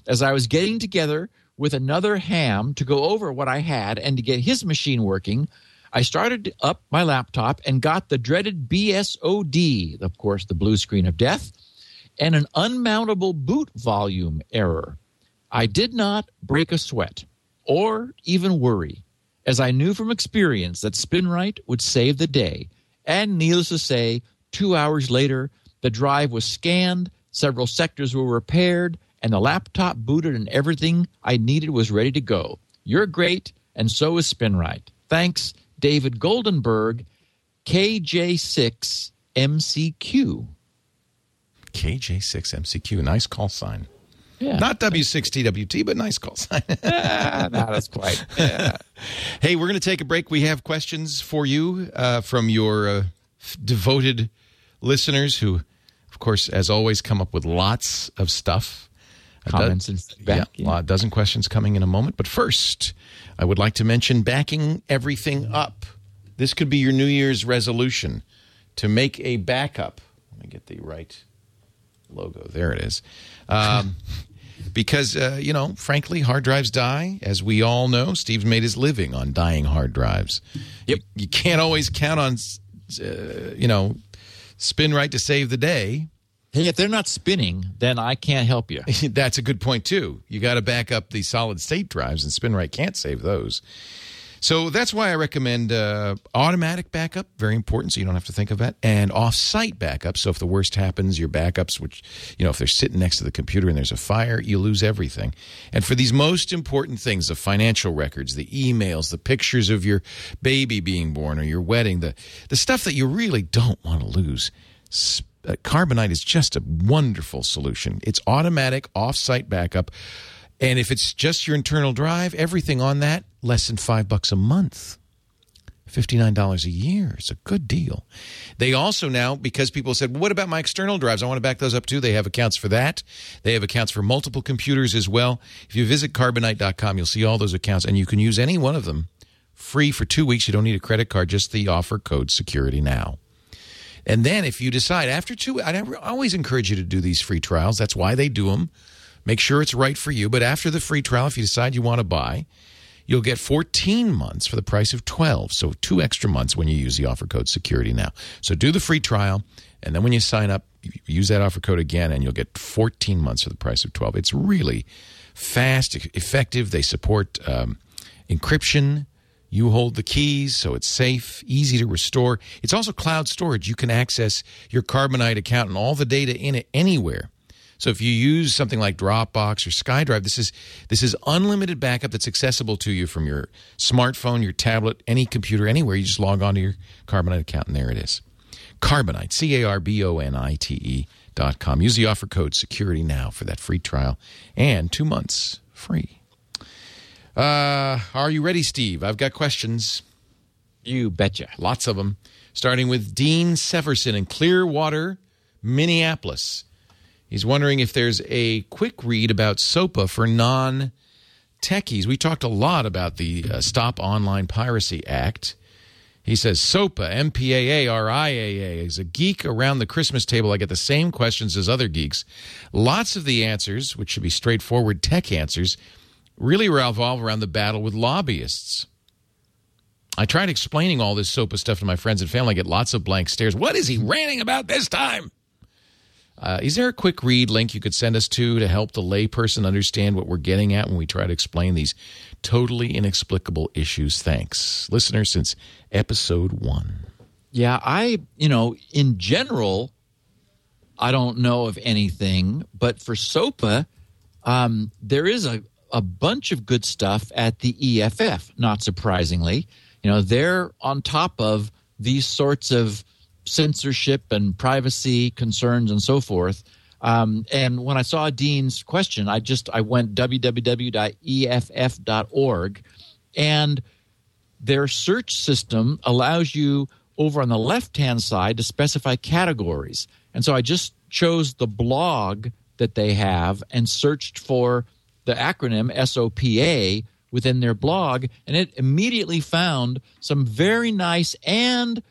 As I was getting together with another ham to go over what I had and to get his machine working, I started up my laptop and got the dreaded BSOD, of course, the blue screen of death, and an unmountable boot volume error. I did not break a sweat or even worry, as I knew from experience that SpinRite would save the day. And needless to say, two hours later, the drive was scanned, several sectors were repaired, and the laptop booted, and everything I needed was ready to go. You're great, and so is SpinRite. Thanks, David Goldenberg, KJ6MCQ. KJ6MCQ. Nice call sign. Yeah. Not W6TWT, but nice call sign. (laughs) Ah, not as quite. Yeah. (laughs) hey, we're going to take a break. We have questions for you uh, from your uh, f- devoted listeners who, of course, as always, come up with lots of stuff. Comments and feedback, Yeah, yeah. a dozen questions coming in a moment. But first, I would like to mention backing everything up. This could be your New Year's resolution to make a backup. Let me get the right logo. There it is. Um, (laughs) because, uh, you know, frankly, hard drives die. As we all know, Steve's made his living on dying hard drives. Yep. You, you can't always count on, uh, you know, SpinRite to save the day. Hey, if they're not spinning, then I can't help you. (laughs) That's a good point too. You got to back up the solid state drives, and SpinRite can't save those. So that's why I recommend uh, automatic backup, very important, so you don't have to think of that, and off-site backup. So if the worst happens, your backups, which you know, if they're sitting next to the computer and there's a fire, you lose everything. And for these most important things, the financial records, the emails, the pictures of your baby being born or your wedding, the the stuff that you really don't want to lose. Uh, Carbonite is just a wonderful solution. It's automatic off-site backup. And if it's just your internal drive, everything on that, less than five bucks a month. $59 a year. It's a good deal. They also now, because people said, well, what about my external drives? I want to back those up too. They have accounts for that. They have accounts for multiple computers as well. If you visit carbonite.com, you'll see all those accounts and you can use any one of them free for two weeks. You don't need a credit card, just the offer code security now. And then if you decide after two, I always encourage you to do these free trials. That's why they do them. Make sure it's right for you. But after the free trial, if you decide you want to buy, you'll get 14 months for the price of 12. So two extra months when you use the offer code security now. So do the free trial. And then when you sign up, use that offer code again and you'll get 14 months for the price of 12. It's really fast, effective. They support um, encryption. You hold the keys, so it's safe, easy to restore. It's also cloud storage. You can access your Carbonite account and all the data in it anywhere. So if you use something like Dropbox or SkyDrive, this is this is unlimited backup that's accessible to you from your smartphone, your tablet, any computer, anywhere. You just log on to your Carbonite account and there it is. Carbonite, C A R B O N I T E dot com. Use the offer code security now for that free trial and two months free. Uh, are you ready, Steve? I've got questions. You betcha. Lots of them. Starting with Dean Severson in Clearwater, Minneapolis. He's wondering if there's a quick read about SOPA for non techies. We talked a lot about the uh, Stop Online Piracy Act. He says SOPA, MPAA, RIAA. As a geek around the Christmas table, I get the same questions as other geeks. Lots of the answers, which should be straightforward tech answers, really revolve around the battle with lobbyists. I tried explaining all this SOPA stuff to my friends and family. I get lots of blank stares. What is he ranting about this time? Uh, is there a quick read link you could send us to to help the layperson understand what we're getting at when we try to explain these totally inexplicable issues? Thanks. Listener, since episode one. Yeah, I, you know, in general, I don't know of anything, but for SOPA, um, there is a, a bunch of good stuff at the EFF, not surprisingly. You know, they're on top of these sorts of censorship and privacy concerns and so forth. Um, and when I saw Dean's question, I just I went www.eff.org and their search system allows you over on the left hand side to specify categories. And so I just chose the blog that they have and searched for the acronym SOPA within their blog, and it immediately found some very nice and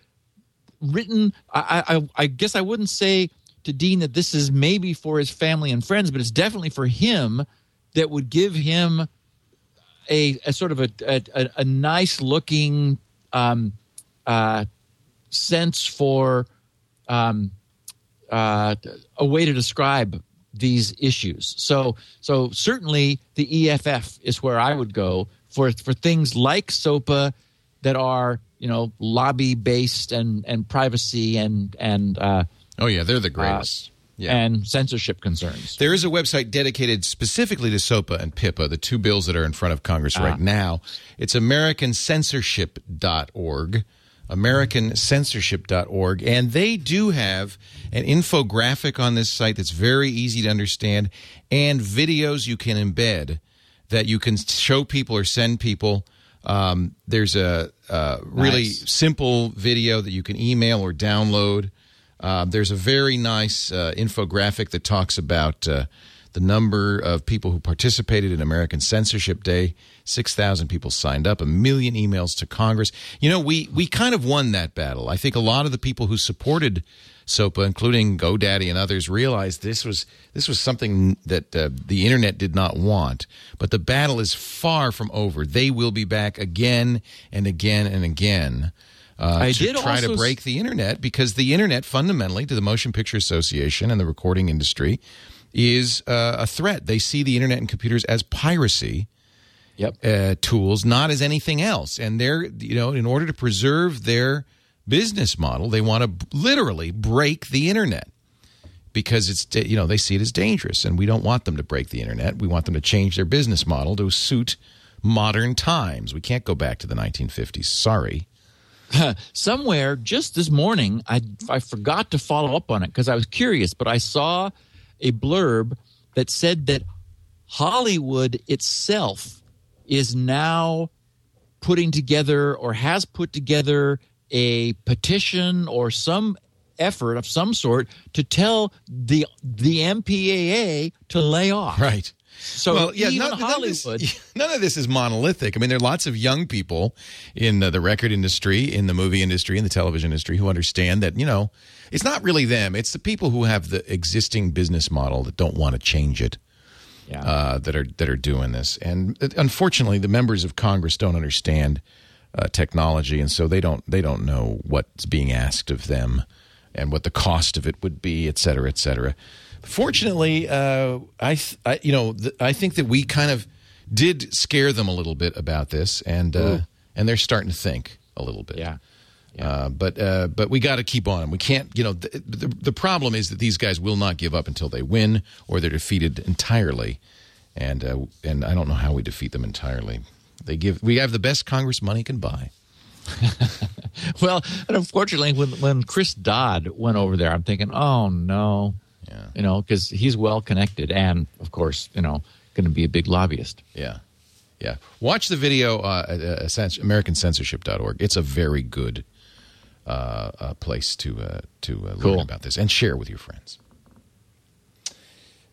written. I, I, I guess I wouldn't say to Dean that this is maybe for his family and friends, but it's definitely for him that would give him a, a sort of a, a, a nice looking um, uh, sense for um, uh, a way to describe these issues. So, so certainly the EFF is where I would go for for things like SOPA that are you know lobby based and and privacy and and uh, Oh yeah, they're the greatest. yeah. and censorship concerns. There is a website dedicated specifically to SOPA and PIPA, the two bills that are in front of Congress right now. It's AmericanCensorship.org. AmericanCensorship.org. And they do have an infographic on this site that's very easy to understand and videos you can embed that you can show people or send people. Um, there's a, a really Nice. simple video that you can email or download. Uh, there's a very nice uh, infographic that talks about uh, the number of people who participated in American Censorship Day. 6,000 people signed up, a million emails to Congress. You know, we, we kind of won that battle. I think a lot of the people who supported SOPA, including GoDaddy and others, realized this was this was something that uh, the internet did not want. But the battle is far from over. They will be back again and again and again uh, I to did try to break the internet because the internet, fundamentally, to the Motion Picture Association and the recording industry, is uh, a threat. They see the internet and computers as piracy Yep. uh, tools, not as anything else. And they're, you know, in order to preserve their business model, they want to b- literally break the internet because it's, you know, they see it as dangerous. And we don't want them to break the internet. We want them to change their business model to suit modern times. We can't go back to the 1950s. Sorry. (laughs) somewhere just this morning i i forgot to follow up on it because i was curious but i saw a blurb that said that hollywood itself is now putting together or has put together a petition or some effort of some sort to tell the the MPAA to lay off. Right. So well, yeah, none, none of this- Hollywood. (laughs) none of this is monolithic. I mean, there are lots of young people in uh, the record industry, in the movie industry, in the television industry who understand that, you know, it's not really them. It's the people who have the existing business model that don't want to change it Yeah. uh, that are that are doing this. And uh, unfortunately, the members of Congress don't understand uh, technology, and so they don't they don't know what's being asked of them and what the cost of it would be, et cetera, et cetera. Fortunately, uh, I, th- I you know th- I think that we kind of did scare them a little bit about this, and uh, and they're starting to think a little bit. yeah. Uh, but uh, but we got to keep on. We can't, you know. The, the, the problem is that these guys will not give up until they win or they're defeated entirely, and uh, and I don't know how we defeat them entirely. They give. We have the best Congress money can buy. (laughs) Well, and unfortunately, when when Chris Dodd went over there, I'm thinking, oh no, Yeah. you know, because he's well connected and, of course, you know, going to be a big lobbyist. Yeah, yeah. Watch the video uh, at uh, AmericanCensorship.org. It's a very good uh, uh, place to uh, to uh, learn Cool. about this and share with your friends.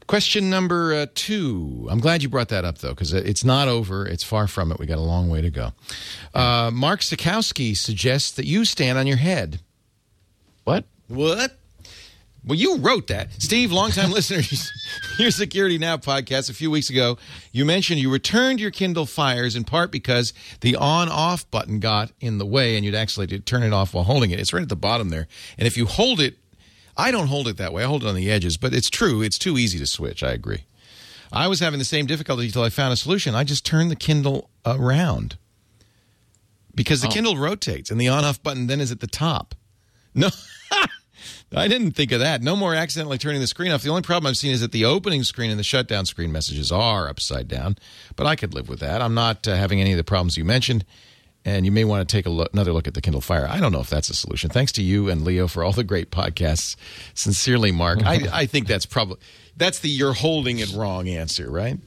Question number uh, two. I'm glad you brought that up, though, because it's not over. It's far from it. We got a long way to go. Uh, Mark Sikowski suggests that you stand on your head. What? What? Well, you wrote that. Steve, longtime (laughs) listeners, your Security Now podcast a few weeks ago, you mentioned you returned your Kindle Fires in part because the on off button got in the way and you'd actually to turn it off while holding it. It's right at the bottom there. And if you hold it, I don't hold it that way. I hold it on the edges, but it's true. It's too easy to switch. I agree. I was having the same difficulty until I found a solution. I just turned the Kindle around because the Oh. Kindle rotates and the on off button then is at the top. No. (laughs) I didn't think of that. No more accidentally turning the screen off. The only problem I've seen is that the opening screen and the shutdown screen messages are upside down, but I could live with that. I'm not uh, having any of the problems you mentioned, and you may want to take a look, another look at the Kindle Fire. I don't know if that's a solution. Thanks to you and Leo for all the great podcasts. Sincerely, Mark. I, (laughs) I think that's probably that's the you're holding it wrong answer, right?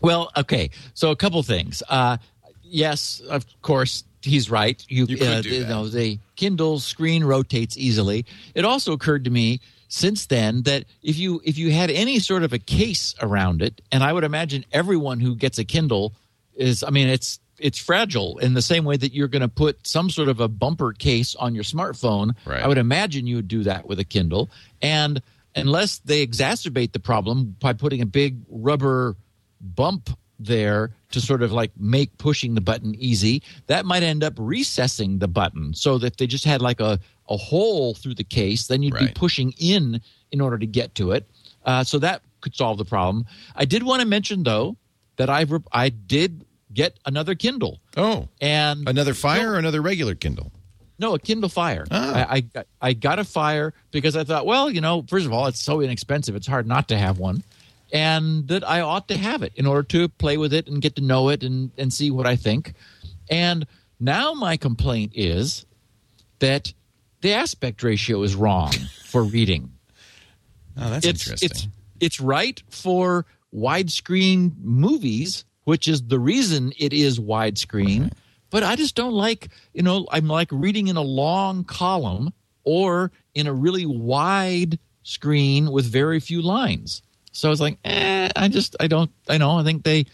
Well, okay. So a couple things. Uh, yes, of course, he's right. You, You uh, you know, the Kindle screen rotates easily. It also occurred to me since then that if you if you had any sort of a case around it, and I would imagine everyone who gets a Kindle is, I mean, it's it's fragile in the same way that you're going to put some sort of a bumper case on your smartphone. Right. I would imagine you would do that with a Kindle, and unless they exacerbate the problem by putting a big rubber bump there to sort of like make pushing the button easy, that might end up recessing the button so that they just had like a, a hole through the case, then you'd be pushing in in order to get to it. Uh, so that could solve the problem. I did want to mention though that I re- I did get another Kindle Oh, and another Fire or another regular Kindle? no, a Kindle Fire. Ah. I, I I got a Fire because I thought, well, you know, first of all, it's so inexpensive; it's hard not to have one, and that I ought to have it in order to play with it and get to know it and and see what I think. And now my complaint is that the aspect ratio is wrong for (laughs) reading Oh, that's it's interesting. it's it's right for widescreen movies, which is the reason it is widescreen. But I just don't like, you know, I'm like reading in a long column or in a really wide screen with very few lines. So it's like, eh, I just, I don't, I know, I think they,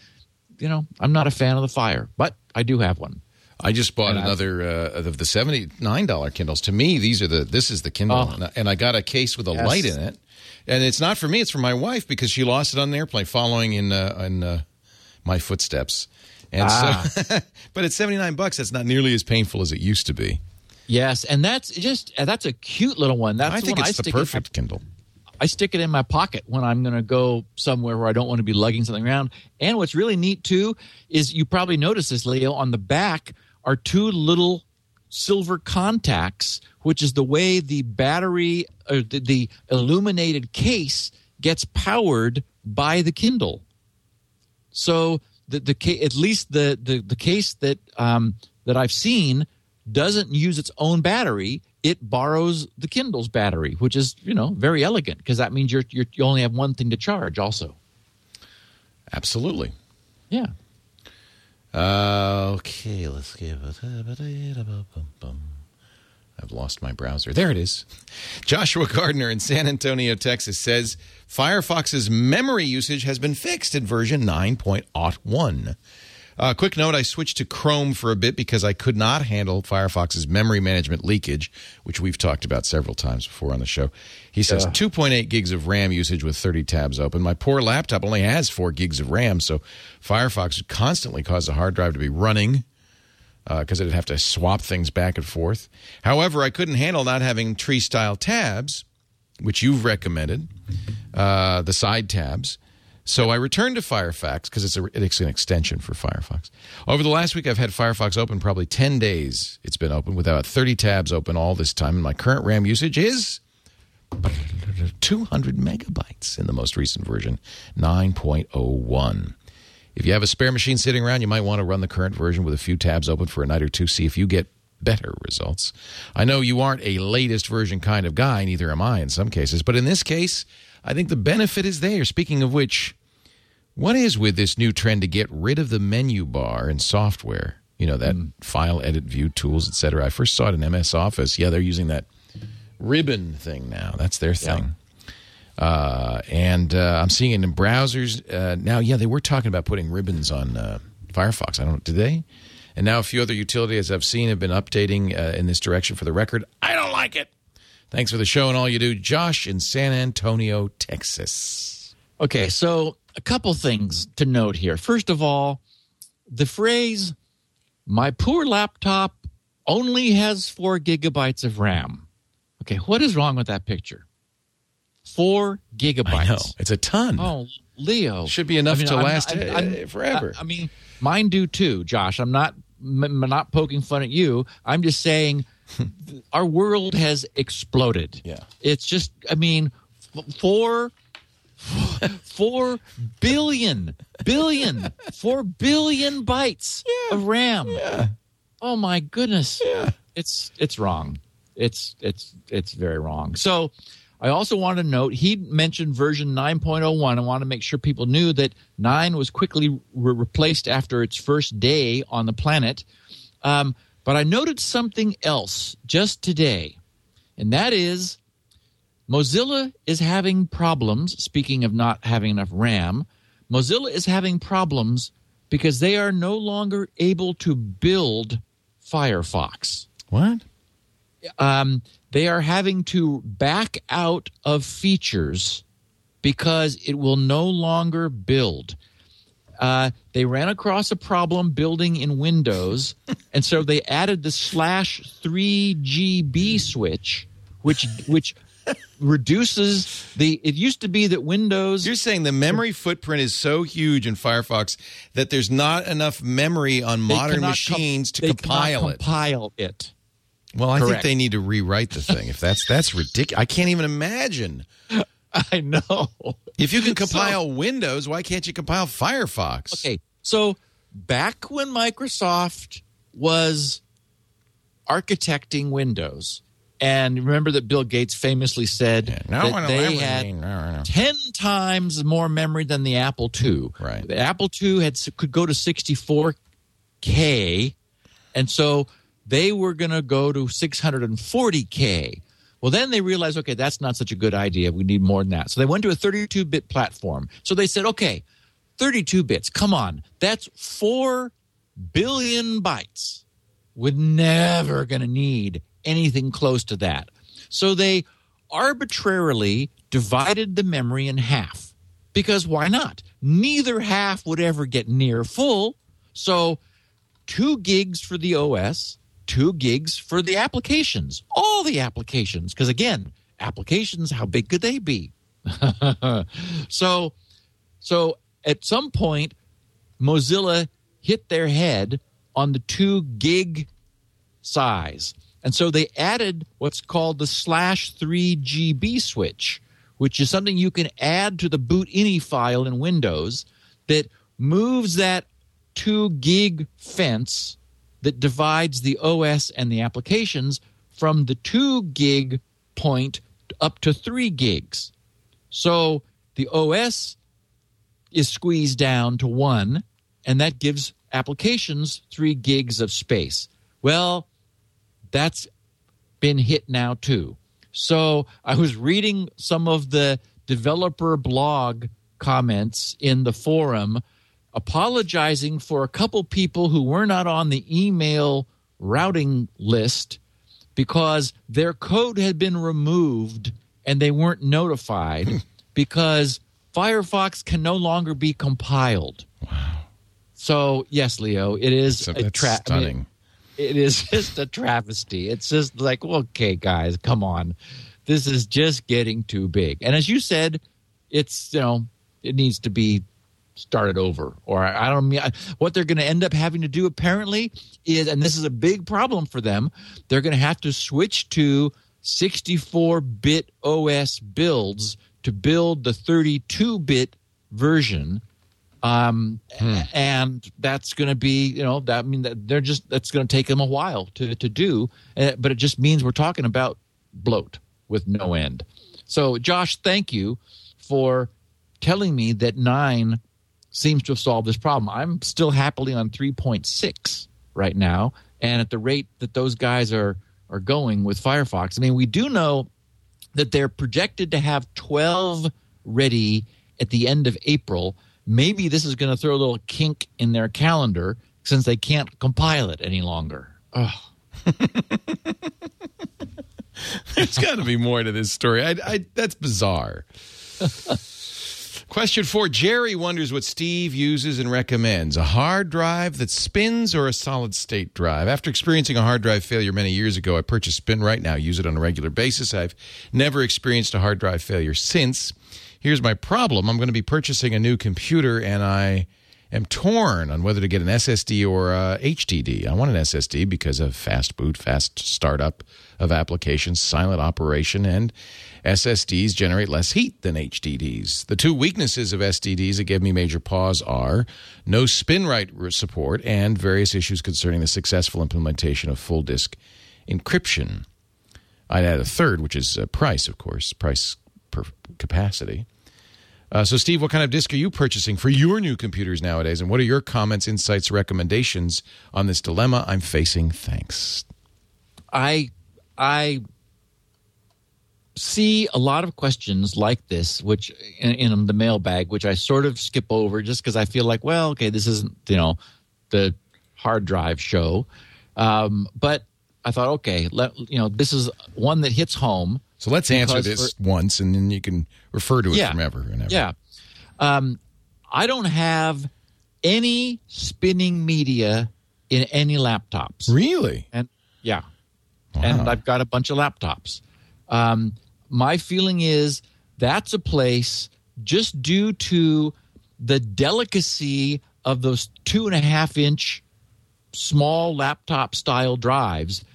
you know, I'm not a fan of the fire, but I do have one. I just bought And another uh, of the seventy nine dollar Kindles. To me, these are the this is the Kindle, Oh. and I- and I got a case with a Yes. light in it. And it's not for me; it's for my wife because she lost it on the airplane, following in uh, in uh, my footsteps. And Ah. so, (laughs) but at seventy nine bucks, that's not nearly as painful as it used to be. Yes, and that's just that's a cute little one. That's I think it's the stick in perfect Kindle. I stick it in my pocket when I'm going to go somewhere where I don't want to be lugging something around. And what's really neat too is you probably noticed this, Leo, on the back are two little silver contacts, which is the way the battery or the, the illuminated case gets powered by the Kindle. So the the at least the the, the case that um, that I've seen doesn't use its own battery. It borrows the Kindle's battery, which is you know very elegant because that means you're, you're you only have one thing to charge. Also, Absolutely. yeah. Uh, okay, let's give it. I've lost my browser. There it is. Joshua Gardner in San Antonio, Texas says Firefox's memory usage has been fixed in version 9.01. Uh, quick note I switched to Chrome for a bit because I could not handle Firefox's memory management leakage, which we've talked about several times before on the show. He says 2.8 gigs of RAM usage with 30 tabs open. My poor laptop only has 4 gigs of RAM, so Firefox would constantly cause the hard drive to be running because it'd have to swap things back and forth. However, I couldn't handle not having tree style tabs, which you've recommended, uh, the side tabs. So I returned to Firefox because it's, it's an extension for Firefox. Over the last week, I've had Firefox open probably 10 days. It's been open with about 30 tabs open all this time. And my current RAM usage is 200 megabytes in the most recent version, 9.01. If you have a spare machine sitting around, you might want to run the current version with a few tabs open for a night or two, see if you get better results. I know you aren't a latest version kind of guy, neither am I in some cases, but in this case, I think the benefit is there. Speaking of which, what is with this new trend to get rid of the menu bar in software? You know, that file, edit, view, tools, etc. I first saw it in MS Office. Yeah, they're using that ribbon thing now. That's their thing. Uh, and uh, I'm seeing it in browsers uh, now. Yeah, they were talking about putting ribbons on uh, Firefox. I don't know. Did they? And now a few other utilities I've seen have been updating uh, in this direction. For the record, I don't like it. Thanks for the show and all you do, Josh in San Antonio, Texas. Okay, so a couple things to note here. First of all, the phrase "my poor laptop only has four gigabytes of RAM." Okay, what is wrong with that picture? Four gigabytes. I know it's a ton. Oh, Leo, Should be enough to I'm- last, I'm- uh, I'm- forever. I, I mean, mine do too, Josh. I'm not m- m- not poking fun at you. I'm just saying (laughs) our world has exploded. Yeah. it's just. I mean, f- four. (gasps) Four billion, billion, four billion bytes of RAM. Yeah. Oh my goodness. Yeah. It's it's wrong. It's it's it's very wrong. So I also want to note he mentioned version 9.01. I want to make sure people knew that 9 was quickly re- replaced after its first day on the planet. Um, but I noted something else just today, and that is Mozilla is having problems. Speaking of not having enough RAM, Mozilla is having problems because they are no longer able to build Firefox. What? Um, they are having to back out of features because it will no longer build. Uh, they ran across a problem building in Windows, (laughs) and so they added the slash three GB switch, which which reduces the. It used to be that Windows. You're saying the memory footprint is so huge in Firefox that there's not enough memory on modern cannot com- machines to compile it. Compile it. Well, I think they need to rewrite the thing. If that's that's ridiculous, I can't even imagine. (laughs) I know. If you can (laughs) compile Windows, why can't you compile Firefox? Okay, so back when Microsoft was architecting Windows, and remember that Bill Gates famously said No that they had no, no. 10 times more memory than the Apple II. Right. The Apple II had could go to 64K, and so they were going to go to 640K. Well, then they realized, okay, that's not such a good idea. We need more than that. So they went to a 32 bit platform. So they said, okay, 32 bits, come on. That's 4 billion bytes. We're never going to need anything close to that. So they arbitrarily divided the memory in half. Because why not? Neither half would ever get near full. So two gigs for the OS, two gigs for the applications, all the applications. Because again, applications, how big could they be? (laughs) so, so at some point, Mozilla hit their head on the two gig size. And so they added what's called the slash 3 GB switch, which is something you can add to the boot ini file in Windows that moves that 2 gig fence that divides the OS and the applications from the 2 gig point up to 3 gigs. So the OS is squeezed down to 1 and that gives applications 3 gigs of space. Well, that's been hit now too. So I was reading some of the developer blog comments in the forum apologizing for a couple people who were not on the email routing list because their code had been removed and they weren't notified (laughs) because Firefox can no longer be compiled. Wow. So, yes, Leo, it is So a trap. tra- I mean, stunning. It is (laughs) just a travesty. It's just like, okay, guys, come on. This is just getting too big. And as you said, it's, you know, it needs to be started over. Or I don't mean what they're going to end up having to do apparently is, and this is a big problem for them, they're going to have to switch to 64 bit OS builds to build the 32 bit version um and that's going to be you know that I mean that they're just that's going to take them a while to to do uh, but it just means we're talking about bloat with no end. So josh thank you for telling me that 9 seems to have solved this problem. I'm still happily on 3.6 right now and at the rate that those guys are are going with firefox. I mean we do know that they're projected to have 12 ready at the end of April. Maybe this is going to throw a little kink in their calendar since they can't compile it any longer. Ugh. (laughs) There's got to be more to this story. I, I, that's bizarre. (laughs) Question four Jerry wonders what Steve uses and recommends a hard drive that spins or a solid state drive. After experiencing a hard drive failure many years ago, I purchased SpinRite now, use it on a regular basis. I've never experienced a hard drive failure since. Here's my problem I'm going to be purchasing a new computer and I am torn on whether to get an SSD or a HDD. I want an SSD because of fast boot, fast startup of applications, silent operation, and SSDs generate less heat than HDDs. The two weaknesses of SSDs that gave me major pause are no SpinRite support and various issues concerning the successful implementation of full disk encryption. I'd add a third, which is uh, price, of course, price per capacity. Uh, so, Steve, what kind of disk are you purchasing for your new computers nowadays? And what are your comments, insights, recommendations on this dilemma I'm facing? Thanks. I I see a lot of questions like this, which in, in the mailbag, which I sort of skip over just because I feel like, well, okay, this isn't you know the hard drive show, um, but I thought, okay, let, you know, this is one that hits home. So let's answer this for- once, and then you can refer to it Yeah. from ever and ever. Yeah. Um, I don't have any spinning media in any laptops. Really? And yeah. And I've got a bunch of laptops. Um, my feeling is that's a place just due to the delicacy of those two and a half inch small laptop style drives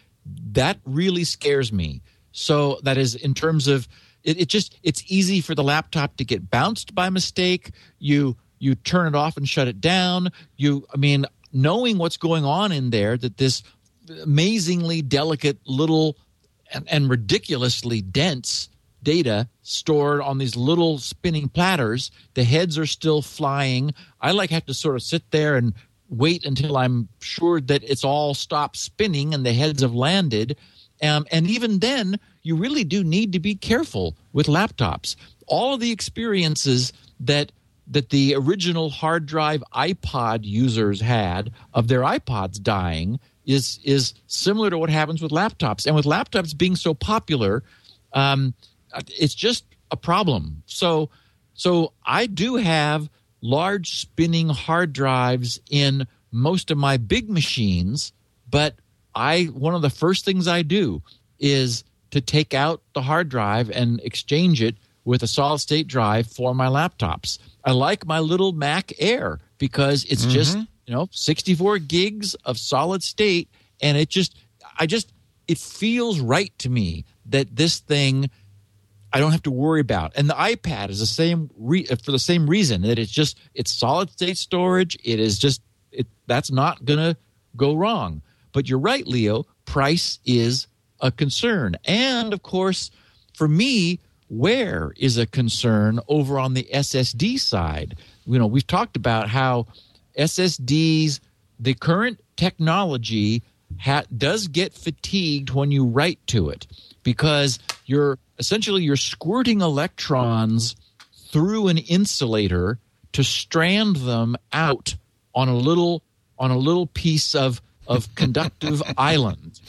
that really scares me so that is in terms of it, it just it's easy for the laptop to get bounced by mistake you you turn it off and shut it down you i mean knowing what's going on in there that this amazingly delicate little and, and ridiculously dense data stored on these little spinning platters. The heads are still flying. I like have to sort of sit there and wait until I'm sure that it's all stopped spinning and the heads have landed. Um, and even then, you really do need to be careful with laptops. All of the experiences that that the original hard drive iPod users had of their iPods dying is is similar to what happens with laptops. And with laptops being so popular, um, it's just a problem. So so I do have large spinning hard drives in most of my big machines, but I one of the first things I do is to take out the hard drive and exchange it with a solid state drive for my laptops. I like my little Mac Air because it's mm-hmm. just, you know, 64 gigs of solid state and it just I just it feels right to me that this thing I don't have to worry about. And the iPad is the same re- for the same reason that it's just it's solid state storage. It is just it that's not going to go wrong. But you're right, Leo. Price is a concern, and of course, for me, wear is a concern over on the SSD side. You know, we've talked about how SSDs, the current technology, ha- does get fatigued when you write to it because you're essentially you're squirting electrons through an insulator to strand them out on a little on a little piece of of conductive (laughs) island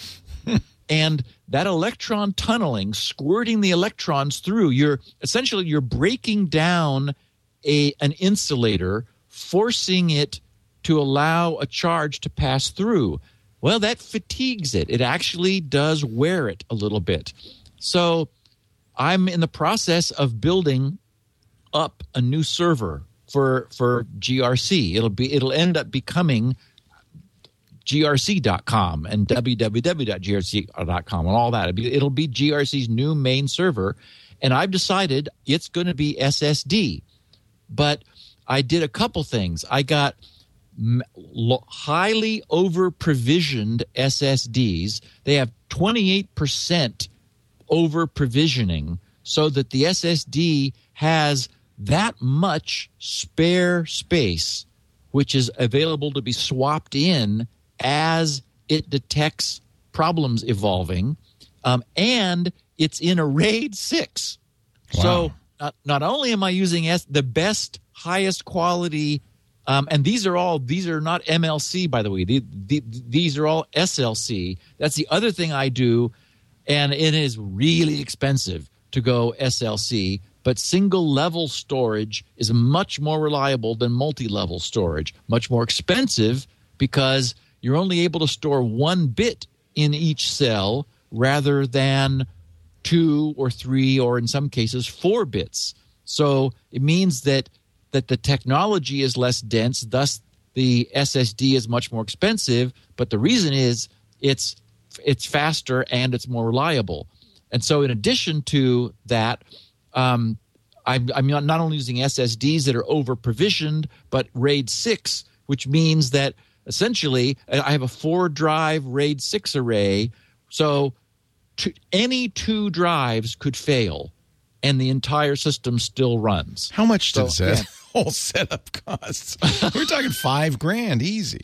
and that electron tunneling squirting the electrons through you're essentially you're breaking down a an insulator forcing it to allow a charge to pass through. Well that fatigues it. It actually does wear it a little bit. So i'm in the process of building up a new server for for grc it'll be it'll end up becoming grc.com and www.grc.com and all that. It'll be, it'll be GRC's new main server. And I've decided it's going to be SSD. But I did a couple things. I got highly over provisioned SSDs. They have 28% over provisioning so that the SSD has that much spare space, which is available to be swapped in as it detects problems evolving. Um, and it's in a RAID 6. So not, not only am I using S, the best, highest quality, um, and these are all, these are not MLC, by the way. The, the, these are all SLC. That's the other thing I do. And it is really expensive to go SLC, but single level storage is much more reliable than multi level storage, much more expensive because you're only able to store one bit in each cell rather than two or three or in some cases four bits. So it means that that the technology is less dense thus the ssd is much more expensive but the reason is it's it's faster and it's more reliable. And so in addition to that um, I'm, I'm not only using ssds that are over provisioned but raid 6 which means that essentially i have a four drive raid 6 array so to, any two drives could fail and the entire system still runs. How much So, does that yeah. (laughs) whole setup cost? We're talking five grand easy.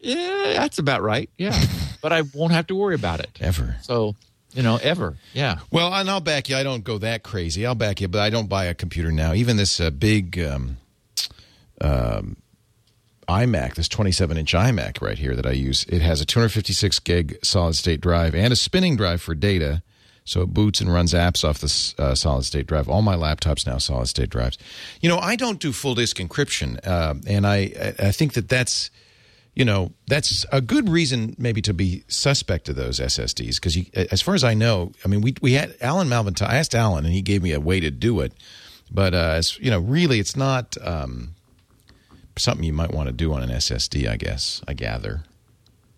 Yeah, that's about right. Yeah. (laughs) but I won't have to worry about it. Ever. So you know, ever. Yeah. Well, and I'll back you. I don't go that crazy. I'll back you, but I don't buy a computer now. Even this uh, big um, um, iMac, this 27 inch iMac right here that I use, it has a 256 gig solid state drive and a spinning drive for data. So it boots and runs apps off the uh, solid state drive. All my laptops now solid state drives. You know, I don't do full disk encryption, uh, and I I think that that's you know that's a good reason maybe to be suspect of those SSDs because as far as I know, I mean we we had Alan Malventano. I asked Alan and he gave me a way to do it, but uh, as you know, really it's not um, something you might want to do on an SSD. I guess I gather.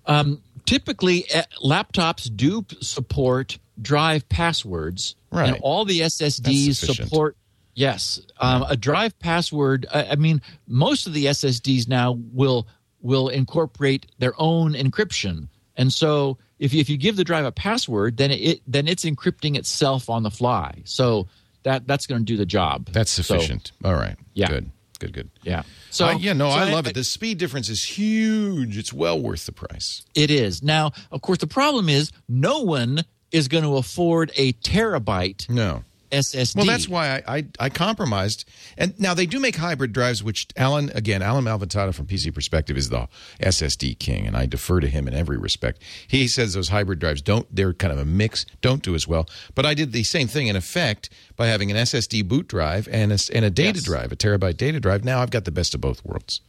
Um, typically, uh, laptops do support drive passwords, right. and all the SSDs support. Yes, um, a drive password. I, I mean, most of the SSDs now will will incorporate their own encryption, and so if you, if you give the drive a password, then it then it's encrypting itself on the fly. So that that's going to do the job. That's sufficient. So, All right. Yeah. Good. Good. Good. Yeah. So uh, yeah, no, so I love it. The speed difference is huge. It's well worth the price. It is. Now, of course, the problem is no one is going to afford a terabyte no SSD. Well, that's why I, I, I compromised. And now they do make hybrid drives, which Alan again, Alan Malventano from PC Perspective is the SSD king, and I defer to him in every respect. He says those hybrid drives don't they're kind of a mix, don't do as well. But I did the same thing in effect by having an SSD boot drive and a, and a data Yes. drive, a terabyte data drive. Now I've got the best of both worlds.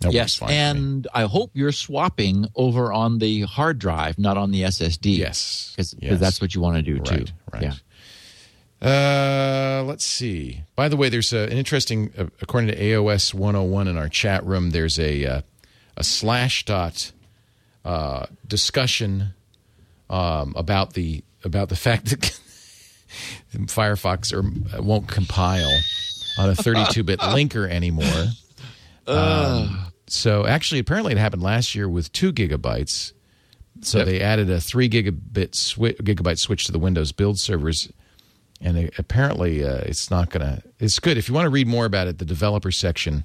That yes, fine for me. and I hope you're swapping over on the hard drive, not on the SSD. Yes. because Yes. that's what you want to do too. Right, right. Yeah. Uh, let's see. By the way, there's a, an interesting, uh, according to AOS 101 in our chat room, there's a uh, a slash dot uh, discussion um, about the about the fact that (laughs) Firefox or won't compile on a 32-bit (laughs) linker anymore. Um, so actually, apparently, it happened last year with two gigabytes. So Yep. they added a three gigabit swi- gigabyte switch to the Windows build servers, and it, apparently uh, it's not going to. It's good if you want to read more about it. The developer section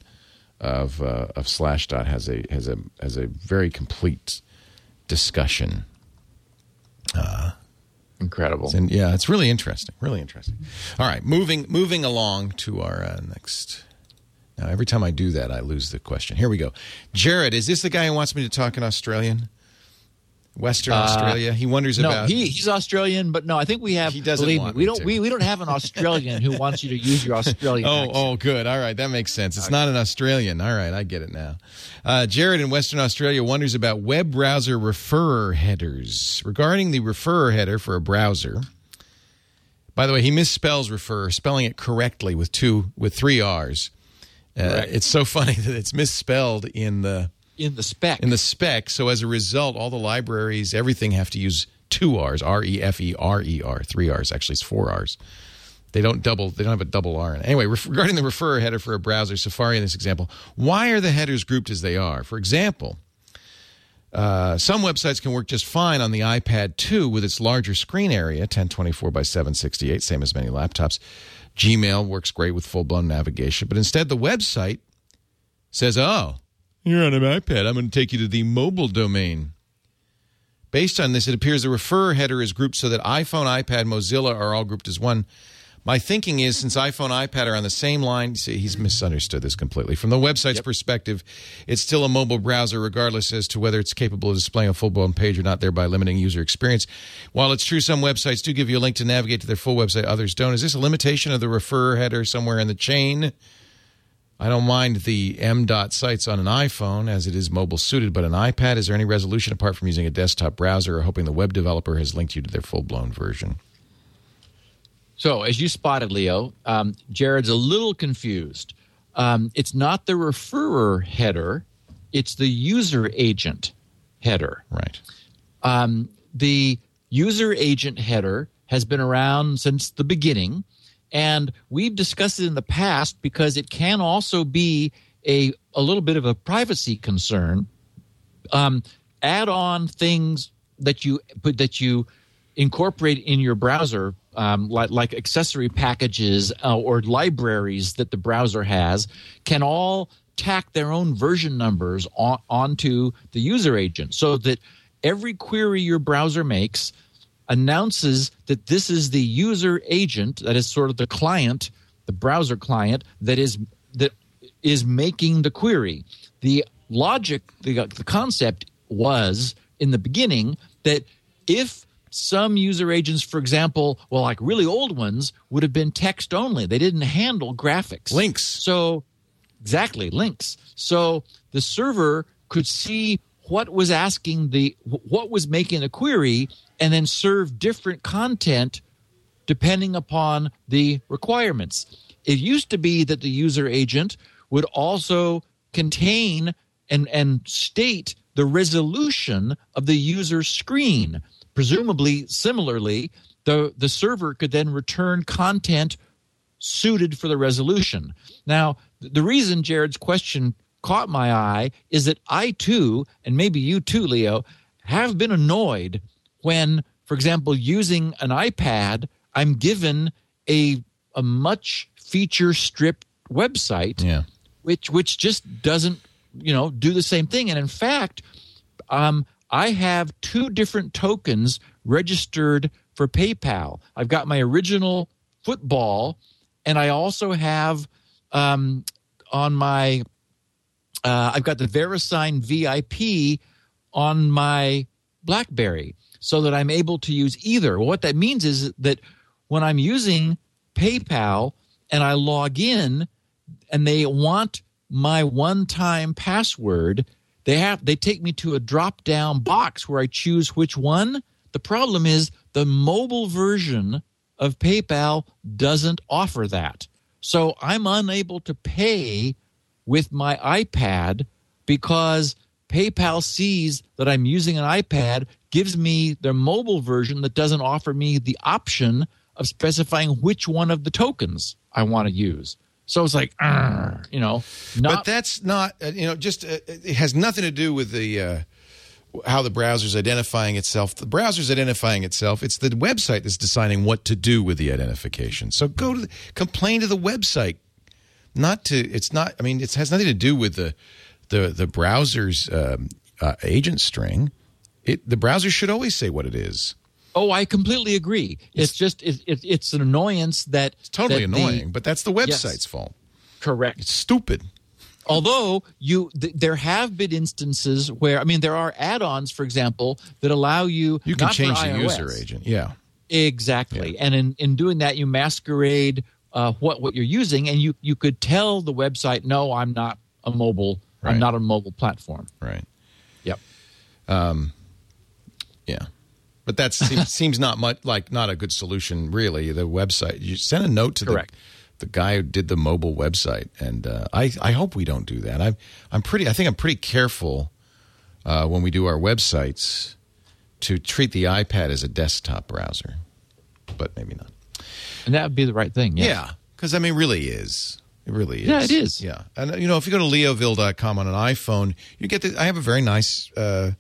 of uh, of Slashdot has a has a has a very complete discussion. Incredible. And yeah, it's really interesting. Really interesting. All right, moving moving along to our uh, next. Now, every time I do that, I lose the question. Here we go. Jared, is this the guy who wants me to talk in Australian? Western Australia. He wonders Uh, no, about. he, he's Australian, but no, I think we have. He doesn't believe want me, we don't. to. We, we don't have an Australian who wants you to use your Australian. (laughs) Oh, accent. oh, good. All right, that makes sense. It's not an Australian. All right, I get it now. Uh, Jared in Western Australia wonders about web browser referrer headers. Regarding the referrer header for a browser, by the way, he misspells referrer, spelling it correctly with two with three R's. Uh, it's so (laughs) funny that it's misspelled in the in the spec. in the spec. So as a result, all the libraries, everything have to use two R's, R E F E R E R, three R's. Actually, it's four R's. They don't double. They don't have a double R in it. Anyway, regarding the referrer header for a browser, Safari in this example, why are the headers grouped as they are? For example, uh, some websites can work just fine on the iPad 2 with its larger screen area, 1024 by 768, same as many laptops. Gmail works great with full blown navigation, but instead the website says, "Oh, you're on an iPad. I'm going to take you to the mobile domain." Based on this, it appears the referrer header is grouped so that iPhone, iPad, Mozilla are all grouped as one. My thinking is since iPhone, iPad are on the same line, see, he's misunderstood this completely. From the website's perspective, it's still a mobile browser, regardless as to whether it's capable of displaying a full blown page or not, thereby limiting user experience. While it's true some websites do give you a link to navigate to their full website, others don't. Is this a limitation of the referrer header somewhere in the chain? I don't mind the M dot sites on an iPhone as it is mobile suited, but an iPad, is there any resolution apart from using a desktop browser or hoping the web developer has linked you to their full blown version? So, as you spotted, Leo, um, Jared's a little confused. Um, it's not the referrer header; it's the user agent header. Right. Um, the user agent header has been around since the beginning, and we've discussed it in the past because it can also be a a little bit of a privacy concern. Um, add on things that you put that you incorporate in your browser, um, like like accessory packages uh, or libraries that the browser has, can all tack their own version numbers on, onto the user agent, so that every query your browser makes announces that this is the user agent, that is sort of the client, the browser client that is that is making the query. The logic, the, the concept was in the beginning that if some user agents, for example, well, like really old ones, would have been text only. They didn't handle graphics. Links. So, exactly, links. So the server could see what was asking the, what was making the query and then serve different content depending upon the requirements. It used to be that the user agent would also contain and, and state the resolution of the user screen. Presumably, similarly, the, the server could then return content suited for the resolution. Now, the reason Jared's question caught my eye is that I too, and maybe you too, Leo, have been annoyed when, for example, using an iPad, I'm given a a much feature stripped website, Yeah. which which just doesn't you know do the same thing. And in fact, um, I have two different tokens registered for PayPal. I've got my original football, and I also have um, on my uh, I've got the VeriSign VIP on my BlackBerry, so that I'm able to use either. Well, what that means is that when I'm using PayPal and I log in, and they want my one-time password, they have they take me to a drop-down box where I choose which one. The problem is the mobile version of PayPal doesn't offer that. So I'm unable to pay with my iPad because PayPal sees that I'm using an iPad, gives me their mobile version that doesn't offer me the option of specifying which one of the tokens I want to use. So it's like, you know, not but that's not uh, you know just uh, it has nothing to do with the uh, how the browser's identifying itself. The browser's identifying itself. It's the website that's deciding what to do with the identification. So go to the, complain to the website not to it's not i mean it has nothing to do with the the the browser's um, uh, agent string. It the browser should always say what it is. Oh, I completely agree. It's, just it, it, it's an annoyance that it's totally that the- annoying but that's the website's fault. Correct. it's stupid. Although you, th- there have been instances where I mean, there are add-ons, for example, that allow you you can change the iOS. user agent yeah. Exactly, and in in doing that, you masquerade uh, what what you're using, and you you could tell the website, no, I'm not a mobile, Right. I'm not a mobile platform. right Yep. Yeah. But that seems, (laughs) seems not much like not a good solution, really. The website, you send a note to the, the guy who did the mobile website, and uh, I I hope we don't do that. I'm I'm pretty. I think I'm pretty careful uh, when we do our websites to treat the iPad as a desktop browser, but maybe not. And that would be the right thing. Yes. Yeah, because I mean, it really is. It really is. Yeah, it is. Yeah, and you know, if you go to leoville.com on an iPhone, you get the. I have a very nice uh,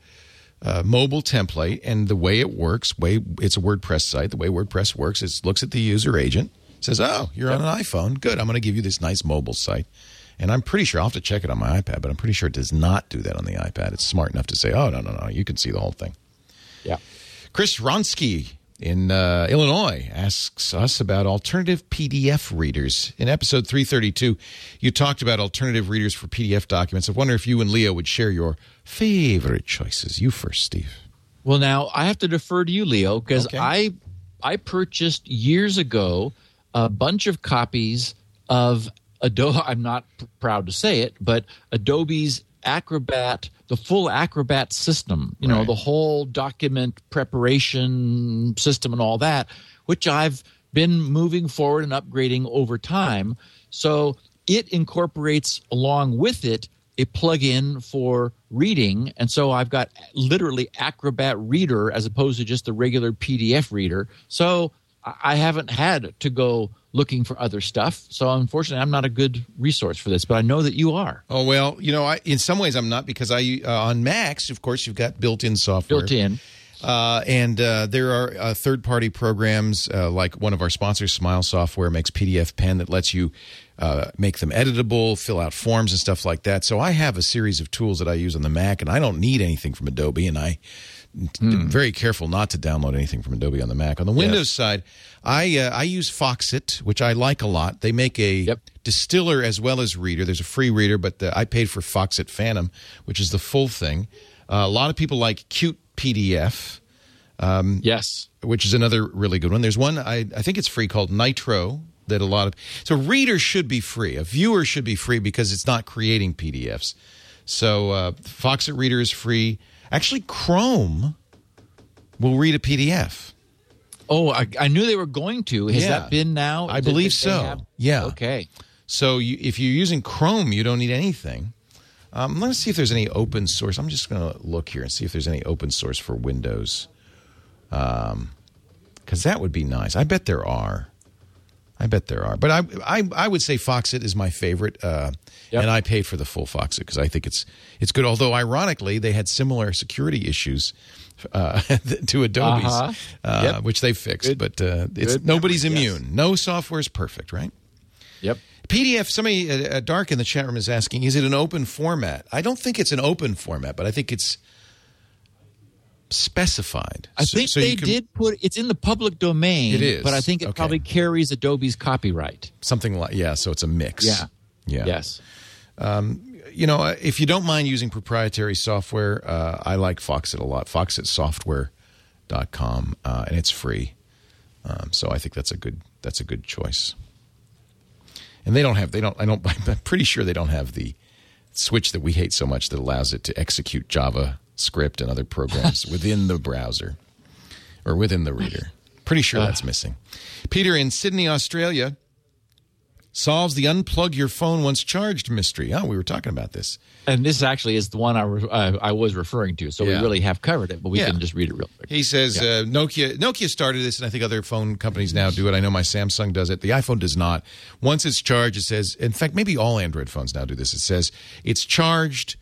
uh, mobile template, and the way it works, way it's a WordPress site. The way WordPress works is looks at the user agent, says, "Oh, you're on an iPhone. Good. I'm going to give you this nice mobile site." And I'm pretty sure I'll have to check it on my iPad, but I'm pretty sure it does not do that on the iPad. It's smart enough to say, "Oh, no, no, no, you can see the whole thing." Yeah. Chris Ronsky in uh, Illinois asks us about alternative PDF readers. In episode 332, you talked about alternative readers for PDF documents. I wonder if you and Leo would share your favorite choices. You first, Steve. Well, now I have to defer to you, Leo, because Okay. I I purchased years ago a bunch of copies of Adobe. I'm not p- proud to say it, but Adobe's Acrobat, the full Acrobat system. You know, Right. the whole document preparation system and all that, which I've been moving forward and upgrading over time. So it incorporates along with it a plug-in for reading and so i've got literally acrobat reader as opposed to just the regular pdf reader so I- i haven't had to go looking for other stuff so unfortunately i'm not a good resource for this but i know that you are Oh well, you know, I, in some ways I'm not because I uh, on Macs, of course, you've got built-in software. built in Uh, and uh, there are uh, third party programs uh, like one of our sponsors, Smile Software, makes PDF Pen that lets you uh, make them editable, fill out forms and stuff like that. So I have a series of tools that I use on the Mac, and I don't need anything from Adobe. And I am very careful not to download anything from Adobe on the Mac. On the Windows side, I uh, I use Foxit, which I like a lot. They make a Yep. distiller as well as reader. There's a free reader, but the, I paid for Foxit Phantom, which is the full thing. Uh, a lot of people like Cute PDF Yes. which is another really good one. There's one I, I think it's free called Nitro that a lot of so reader should be free. A viewer should be free because it's not creating PDFs. So uh, Foxit Reader is free. Actually, Chrome will read a PDF. Oh, I, I knew they were going to. Has Yeah. that been now? I Did- believe so. Yeah. Okay. So you, if you're using Chrome, you don't need anything. Um, let's see if there's any open source. I'm just going to look here and see if there's any open source for Windows. Because that would be nice. I bet there are. I bet there are. But I, I, I would say Foxit is my favorite, uh, Yep. and I paid for the full Foxit because I think it's it's good. Although ironically, they had similar security issues uh, (laughs) to Adobe's, Uh-huh. uh, Yep. which they fixed. Good- but uh, it's good nobody's memory, yes. immune. No software is perfect, right? Yep. PDF, somebody, Dark in the chat room is asking, is it an open format? I don't think it's an open format, but I think it's specified. I So- think so they can- did put it's in the public domain. It is. but I think it Okay. probably carries Adobe's copyright. Something like, yeah, so it's a mix. Yeah. Yeah. Yes. You know, uh, if you don't mind using proprietary software, uh, I like Foxit a lot. FoxitSoftware.com, uh, and it's free. Um, so I think that's a good that's a good choice. And they don't have they don't I don't (laughs) I'm pretty sure they don't have the switch that we hate so much that allows it to execute JavaScript and other programs (laughs) within the browser or within the reader. Pretty sure that's missing. Peter in Sydney, Australia solves the unplug your phone once charged mystery. Oh, we were talking about this. And this actually is the one I, re- uh, I was referring to. So Yeah. we really have covered it, but we Yeah. can just read it real quick. He says uh, Nokia Nokia started this, and I think other phone companies now do it. I know my Samsung does it. The iPhone does not. Once it's charged, it says. In fact, maybe all Android phones now do this. It says it's charged.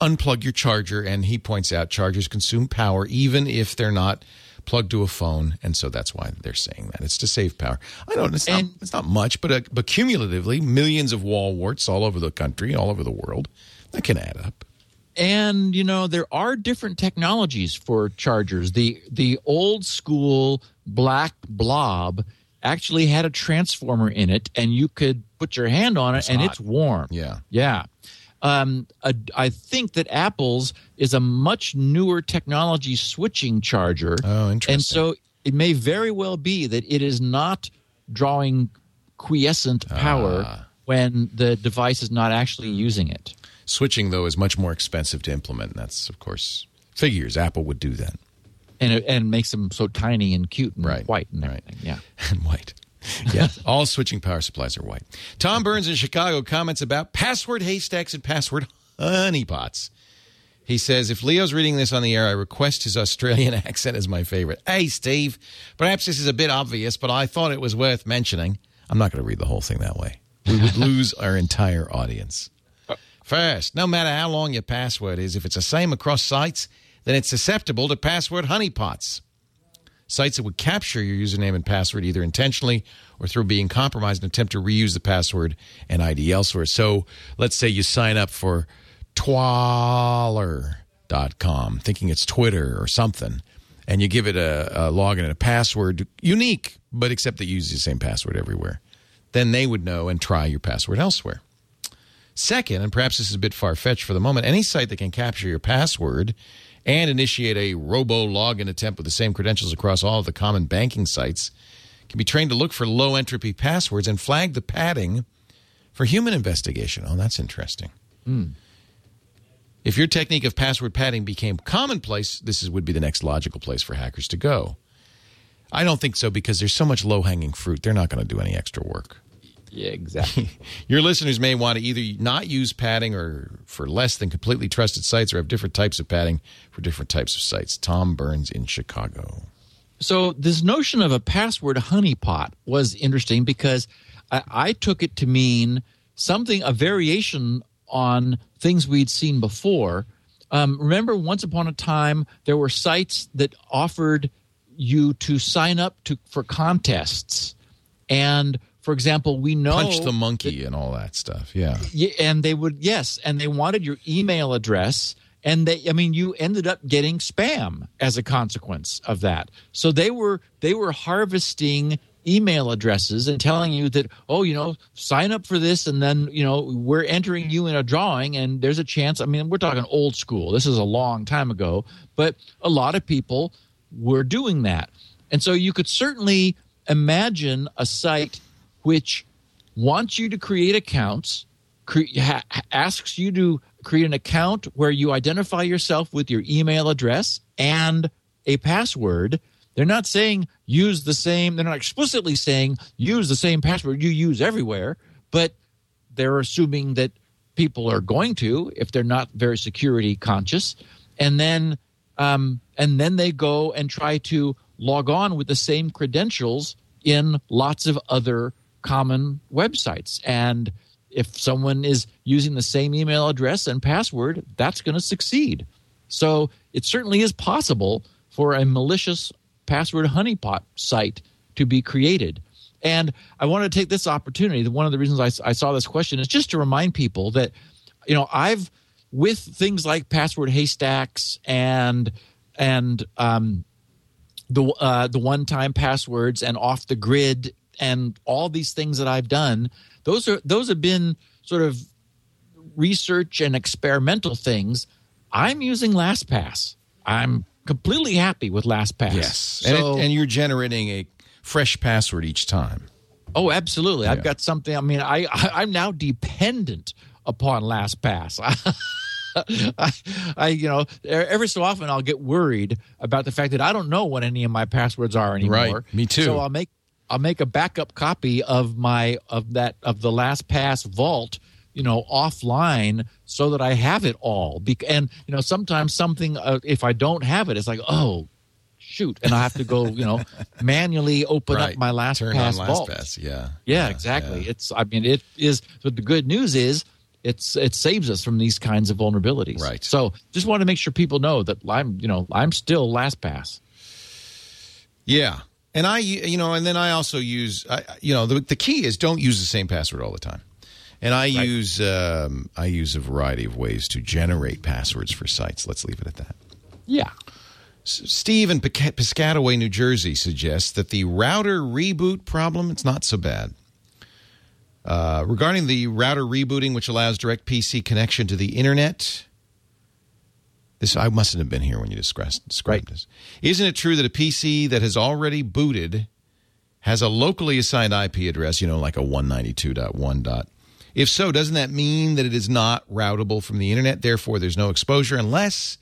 Unplug your charger, and he points out chargers consume power even if they're not plugged to a phone, and so that's why they're saying that it's to save power. I don't. It's not. And- It's not much, but uh, but cumulatively, millions of wall warts all over the country, all over the world, that can add up. And you know there are different technologies for chargers. The the old school black blob actually had a transformer in it, and you could put your hand on it, and hot. it's warm. Yeah. yeah. Um, a, I think that Apple's is a much newer technology switching charger. Oh, interesting. And so it may very well be that it is not drawing quiescent power Ah. when the device is not actually using it. Switching though is much more expensive to implement. And that's of course figures. Apple would do that. and it and makes them so tiny and cute and Right, white and right. everything. Yeah. (laughs) and white. (laughs) Yeah, all switching power supplies are white. Tom Burns in Chicago comments about password haystacks and password honeypots. He says, if Leo's reading this on the air, I request his Australian (laughs) accent is my favorite. Hey, Steve, perhaps this is a bit obvious, but I thought it was worth mentioning. I'm not going to read the whole thing that way. We would (laughs) lose our entire audience. First, no matter how long your password is, if it's the same across sites, then it's susceptible to password honeypots sites that would capture your username and password either intentionally or through being compromised and attempt to reuse the password and ID elsewhere. So let's say you sign up for twaller.com thinking it's Twitter or something, and you give it a, a login and a password unique, but except that you use the same password everywhere. Then they would know and try your password elsewhere. Second, and perhaps this is a bit far fetched for the moment, any site that can capture your password and initiate a robo login attempt with the same credentials across all of the common banking sites can be trained to look for low entropy passwords and flag the padding for human investigation. Oh, that's interesting. Hmm. If your technique of password padding became commonplace, this is, would be the next logical place for hackers to go. I don't think so because there's so much low hanging fruit. They're not going to do any extra work. Yeah, exactly. (laughs) Your listeners may want to either not use padding or for less than completely trusted sites or have different types of padding for different types of sites. Tom Burns in Chicago. so this notion of a password honeypot was interesting because I, I took it to mean something a variation on things we'd seen before Um, remember, once upon a time, there were sites that offered you to sign up to for contests, and for example, we know Punch the monkey and all that stuff. Yeah. Yeah, and they would yes, and they wanted your email address, and they I mean you ended up getting spam as a consequence of that. So they were they were harvesting email addresses and telling you that oh you know sign up for this and then you know we're entering you in a drawing and there's a chance i mean we're talking old school this is a long time ago but a lot of people were doing that and so you could certainly imagine a site which wants you to create accounts, cre- ha- asks you to create an account where you identify yourself with your email address and a password. They're not saying use the same, they're not explicitly saying use the same password you use everywhere, but they're assuming that people are going to if they're not very security conscious. And then um, and then they go and try to log on with the same credentials in lots of other common websites. And if someone is using the same email address and password, that's going to succeed. So it certainly is possible for a malicious password honeypot site to be created. And I want to take this opportunity. One of the reasons I, I saw this question is just to remind people that, you know, I've with things like password haystacks and and um, the uh, the one time passwords and off the grid and all these things that I've done, those are those have been sort of research and experimental things. I'm using LastPass. I'm completely happy with LastPass. Yes. So, and, it, and you're generating a fresh password each time. oh, absolutely. Yeah. I've got something. I mean, I, I (laughs) I'm now dependent upon LastPass. (laughs) I, I, you know, every so often I'll get worried about the fact that I don't know what any of my passwords are anymore. Right. Me too. So I'll make I'll make a backup copy of my of that of the LastPass vault, you know, offline so that I have it all. Bec- and you know, sometimes something uh, if I don't have it, it's like oh. Shoot, and I have to go, you know, (laughs) manually open Right. up my LastPass Turn on vault. LastPass. Yeah. Yeah, exactly. It's I mean it is but the good news is it's it saves us from these kinds of vulnerabilities. Right. So just want to make sure people know that I'm you know I'm still LastPass. Yeah. And I, you know, and then I also use, I, you know, the, the key is don't use the same password all the time. And I use, um, I use a variety of ways to generate passwords for sites. Let's leave it at that. Yeah. S- Steve in Pisca- Piscataway, New Jersey suggests that the router reboot problem, it's not so bad. Uh, regarding the router rebooting, which allows direct PC connection to the internet, this I mustn't have been here when you described, described this. Isn't it true that a PC that has already booted has a locally assigned IP address, you know, like a 192.1 dot? If so, doesn't that mean that it is not routable from the internet? Therefore, there's no exposure unless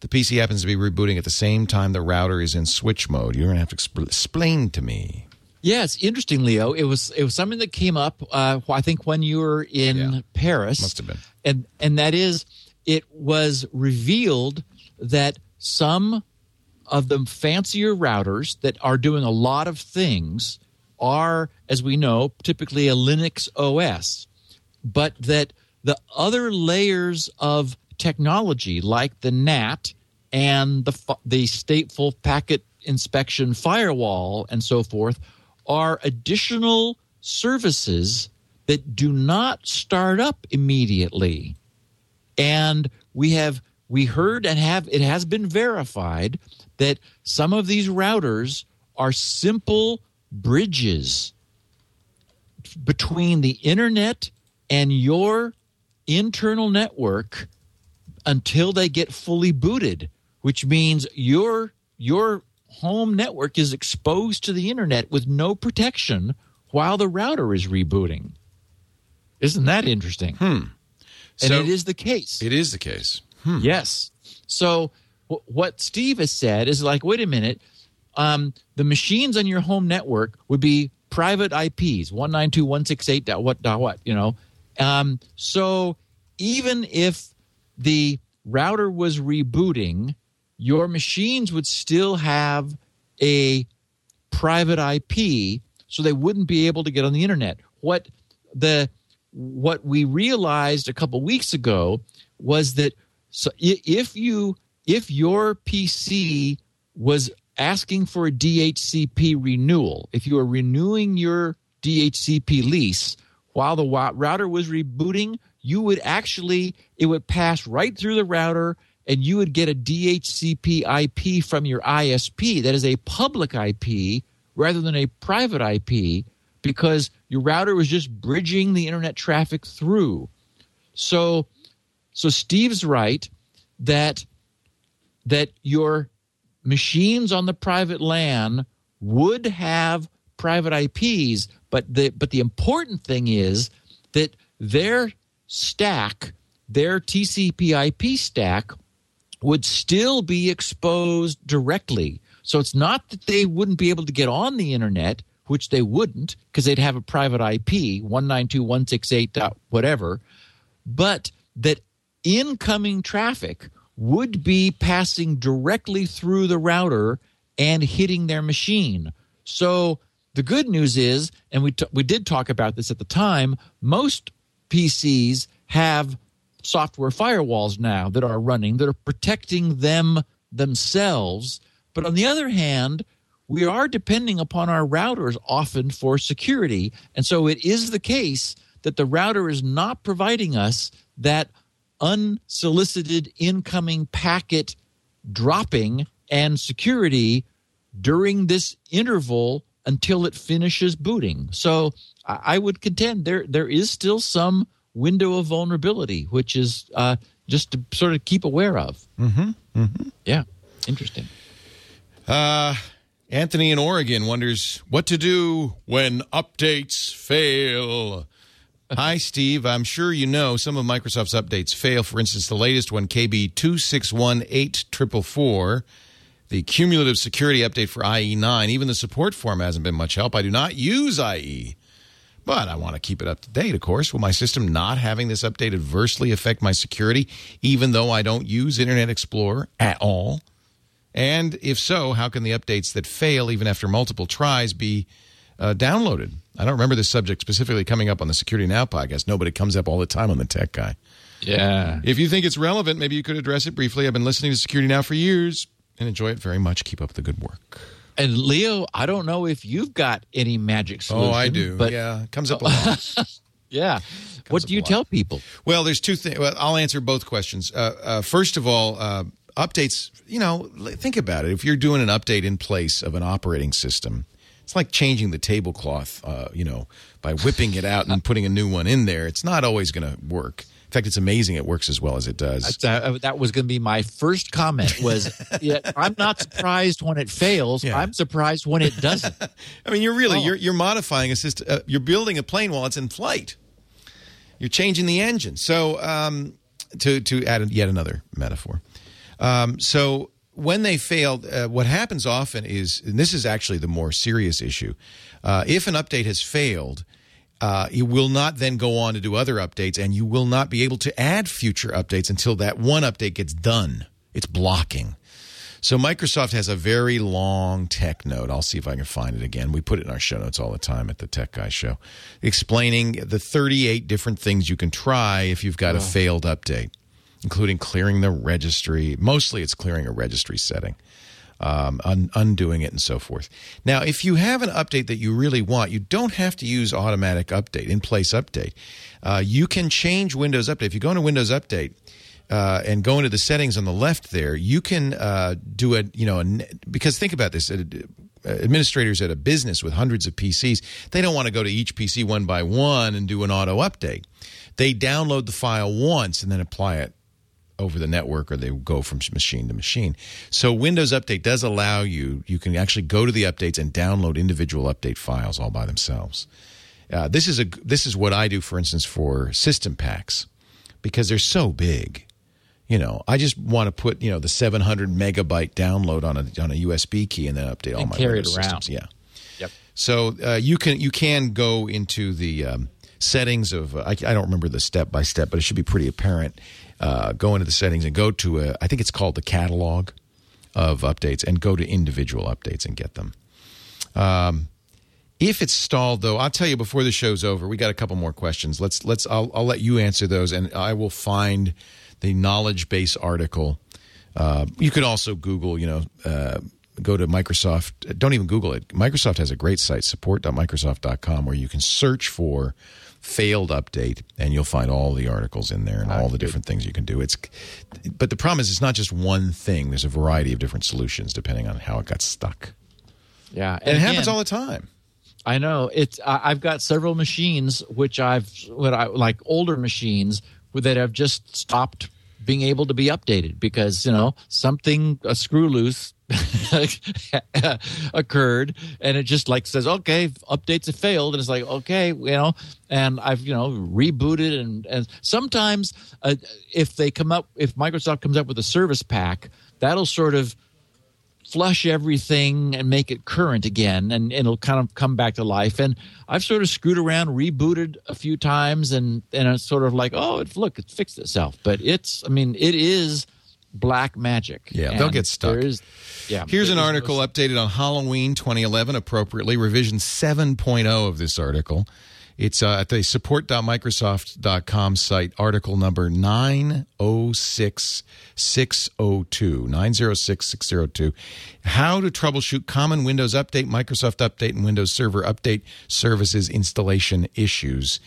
the PC happens to be rebooting at the same time the router is in switch mode. You're going to have to expl- explain to me. Yeah, it's interesting, Leo. It was it was something that came up. Uh, I think when you were in Yeah. Paris, Must have been. and and that is, it was revealed that some of the fancier routers that are doing a lot of things are, as we know, typically a Linux OS, but that the other layers of technology, like the NAT and the the stateful packet inspection firewall and so forth, are additional services that do not start up immediately and we have we heard and have it has been verified that some of these routers are simple bridges between the internet and your internal network until they get fully booted which means your your home network is exposed to the internet with no protection while the router is rebooting. Isn't that interesting hmm. And So- it is the case It is the case. Yes. So w- what Steve has said is like, wait a minute, um, the machines on your home network would be private IPs, one nine two one six eight dot what dot what, you know. Um, so even if the router was rebooting, your machines would still have a private IP, so they wouldn't be able to get on the internet. What the what we realized a couple weeks ago was that So if you if your PC was asking for a DHCP renewal, if you were renewing your DHCP lease while the router was rebooting, you would actually it would pass right through the router and you would get a DHCP IP from your ISP that is a public IP rather than a private IP because your router was just bridging the internet traffic through. So so Steve's right that that your machines on the private LAN would have private IPs, but the but the important thing is that their stack, their TCP/IP stack, would still be exposed directly. So it's not that they wouldn't be able to get on the internet, which they wouldn't because they'd have a private IP, 192.168. dot whatever, but that incoming traffic would be passing directly through the router and hitting their machine. So the good news is, and we t- we did talk about this at the time, most PCs have software firewalls now that are running that are protecting them themselves. But on the other hand, we are depending upon our routers often for security. And so it is the case that the router is not providing us that unsolicited incoming packet dropping and security during this interval until it finishes booting. So I would contend there there is still some window of vulnerability, which is uh, just to sort of keep aware of. Mm-hmm. mm-hmm. Yeah, interesting. Uh, Anthony in Oregon wonders what to do when updates fail. Hi, Steve. I'm sure you know some of Microsoft's updates fail. For instance, the latest one, KB 2618444, the cumulative security update for IE9. Even the support form hasn't been much help. I do not use IE, but I want to keep it up to date, of course. Will my system not having this update adversely affect my security, even though I don't use Internet Explorer at all? And if so, how can the updates that fail even after multiple tries be uh, downloaded? I don't remember this subject specifically coming up on the Security Now podcast. No, but it comes up all the time on the Tech Guy. Yeah. If you think it's relevant, maybe you could address it briefly. I've been listening to Security Now for years and enjoy it very much. Keep up the good work. And Leo, I don't know if you've got any magic solution. Oh, I do. But yeah, it comes up a (laughs) lot. yeah. What do you tell people? Well, there's two things. Well, I'll answer both questions. Uh, uh, first of all, uh, updates. You know, think about it. If you're doing an update in place of an operating system, it's like changing the tablecloth. Uh, you know, by whipping it out and putting a new one in there. It's not always going to work. In fact, it's amazing it works as well as it does. Uh, that was going to be my first comment. Was (laughs) yeah, I'm not surprised when it fails. Yeah. I'm surprised when it doesn't. (laughs) I mean, you're really Oh. you're you're modifying a system. Uh, you're building a plane while it's in flight. You're changing the engine. So um, to to add yet another metaphor. Um, so when they failed, uh, what happens often is, and this is actually the more serious issue. Uh, if an update has failed, uh, it will not then go on to do other updates, and you will not be able to add future updates until that one update gets done. It's blocking. So Microsoft has a very long tech note. I'll see if I can find it again. We put it in our show notes all the time at the Tech Guy Show, explaining the 38 different things you can try if you've got a failed update, including clearing the registry. Mostly, it's clearing a registry setting, um, un- undoing it, and so forth. Now, if you have an update that you really want, you don't have to use automatic update, in place update. Uh, you can change Windows Update. If you go into Windows Update uh, and go into the settings on the left there, you can uh, do a you know a, because think about this. uh, Administrators at a business with hundreds of PCs, they don't want to go to each PC one by one and do an auto update. They download the file once and then apply it over the network or they go from machine to machine. So Windows Update does allow you, you can actually go to the updates and download individual update files all by themselves. Uh, this is a this is what I do, for instance, for system packs because they're so big. You know, I just want to put you know the 700 megabyte download on a on a USB key and then update all my carry it around. systems. Yeah. Yep. So uh, you can you can go into the um, settings of uh, I, I don't remember the step by step, but it should be pretty apparent. Uh, go into the settings and go to a, I think it's called the catalog of updates, and go to individual updates and get them. Um, if it's stalled, though, I'll tell you before the show's over. We got a couple more questions. Let's let's. I'll, I'll let you answer those, and I will find the knowledge base article. Uh, you could also Google, you know, uh, go to Microsoft. Don't even Google it. Microsoft has a great site, support.microsoft.com, where you can search for failed update and you'll find all the articles in there and ah, all the different things you can do. It's but the problem is it's not just one thing. There's a variety of different solutions depending on how it got stuck. Yeah, and it happens again, all the time. I know. It's. I've got several machines which I've what I like older machines that have just stopped being able to be updated because you know something a screw loose (laughs) occurred and it just like says okay updates have failed and it's like okay you know and i've you know rebooted and and sometimes uh, if they come up if microsoft comes up with a service pack that'll sort of flush everything and make it current again and, and it'll kind of come back to life and i've sort of screwed around rebooted a few times and and it's sort of like oh it, look it fixed itself but it's i mean it is black magic Yeah, they'll get stuck. is- yeah Here's an there is no article updated on Halloween 2011, appropriately, revision 7.0 of this article. It's uh, at the support.microsoft.com site, article number 906602. 906602. How to troubleshoot common Windows Update, Microsoft Update, and Windows Server Update services installation issues.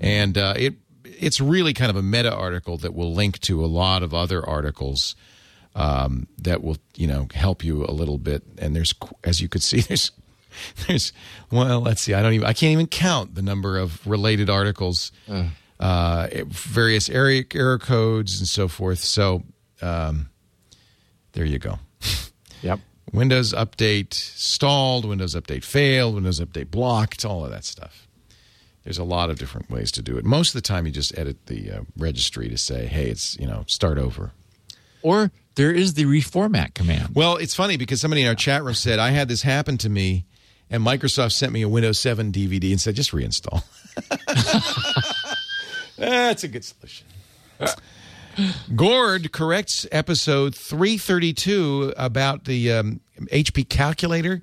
And uh, it it's really kind of a meta article that will link to a lot of other articles um, that will you know help you a little bit. And there's as you could see (laughs) there's there's well let's see I don't even I can't even count the number of related articles, uh, various area error codes and so forth. So um, there you go. (laughs) yep Windows Update stalled, Windows Update failed, Windows Update blocked, all of that stuff. There's a lot of different ways to do it. Most of the time, you just edit the uh, registry to say, "Hey, it's you know start over." or there is the reformat command Well, it's funny because somebody in our chat room said I had this happen to me, and Microsoft sent me a Windows 7 DVD and said just reinstall. (laughs) That's a good solution. Gord corrects episode 332 about the um, HP calculator.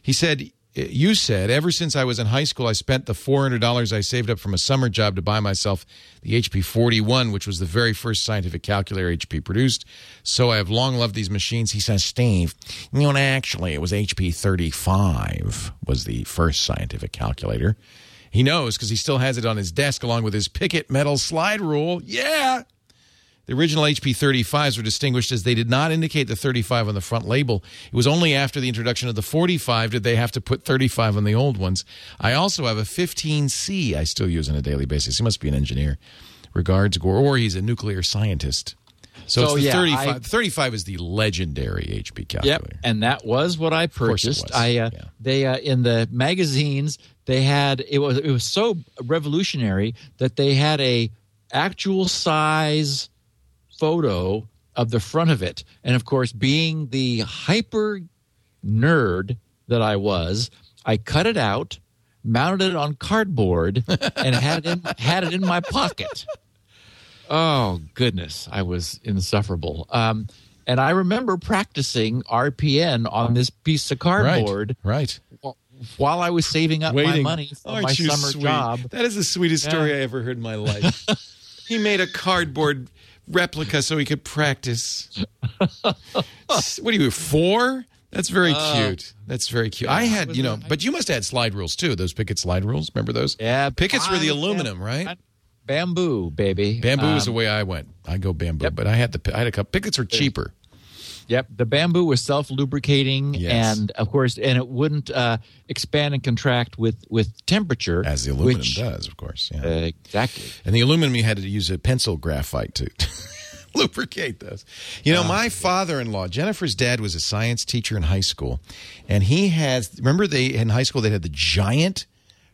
He said, You said, ever since I was in high school, I spent the $400 I saved up from a summer job to buy myself the HP 41, which was the very first scientific calculator HP produced. So I have long loved these machines. He says, Steve, you know, actually, it was HP 35 was the first scientific calculator. He knows because he still has it on his desk along with his Pickett metal slide rule. Yeah. The original HP 35s were distinguished as they did not indicate the 35 on the front label. It was only after the introduction of the 45 did they have to put 35 on the old ones. I also have a 15C I still use on a daily basis. He must be an engineer. Regards, Gord, or he's a nuclear scientist. So, So, it's the yeah, 35. I- 35 is the legendary HP calculator. Yep, and that was what I purchased. I uh, yeah. they uh, in the magazines they had it was it was so revolutionary that they had a actual size photo of the front of it, and of course, being the hyper nerd that I was, I cut it out, mounted it on cardboard, (laughs) and had it in, had it in my pocket. Oh goodness, I was insufferable. Um, and I remember practicing RPN on this piece of cardboard Right. wh- while I was saving up my money for Aren't my summer sweet? job. That is the sweetest story I ever heard in my life. (laughs) he made a cardboard replica so he could practice. what are you, four? That's very Uh, cute. That's very cute. I had, you know, but you must have had slide rules too. Those Pickett slide rules. Remember those? Yeah, Picketts were the I- aluminum, right? Bamboo, baby. Bamboo is the Um, way I went. I go bamboo, Yep. but I had the I had a couple. Picketts are cheaper. Yep, the bamboo was self lubricating, Yes. and of course, and it wouldn't uh, expand and contract with with temperature, As the aluminum which, does, of course. Yeah. Uh, exactly. And the aluminum, you had to use a pencil graphite to (laughs) lubricate those. You know, my father in law, Jennifer's dad, was a science teacher in high school. And he has, remember, they in high school, they had the giant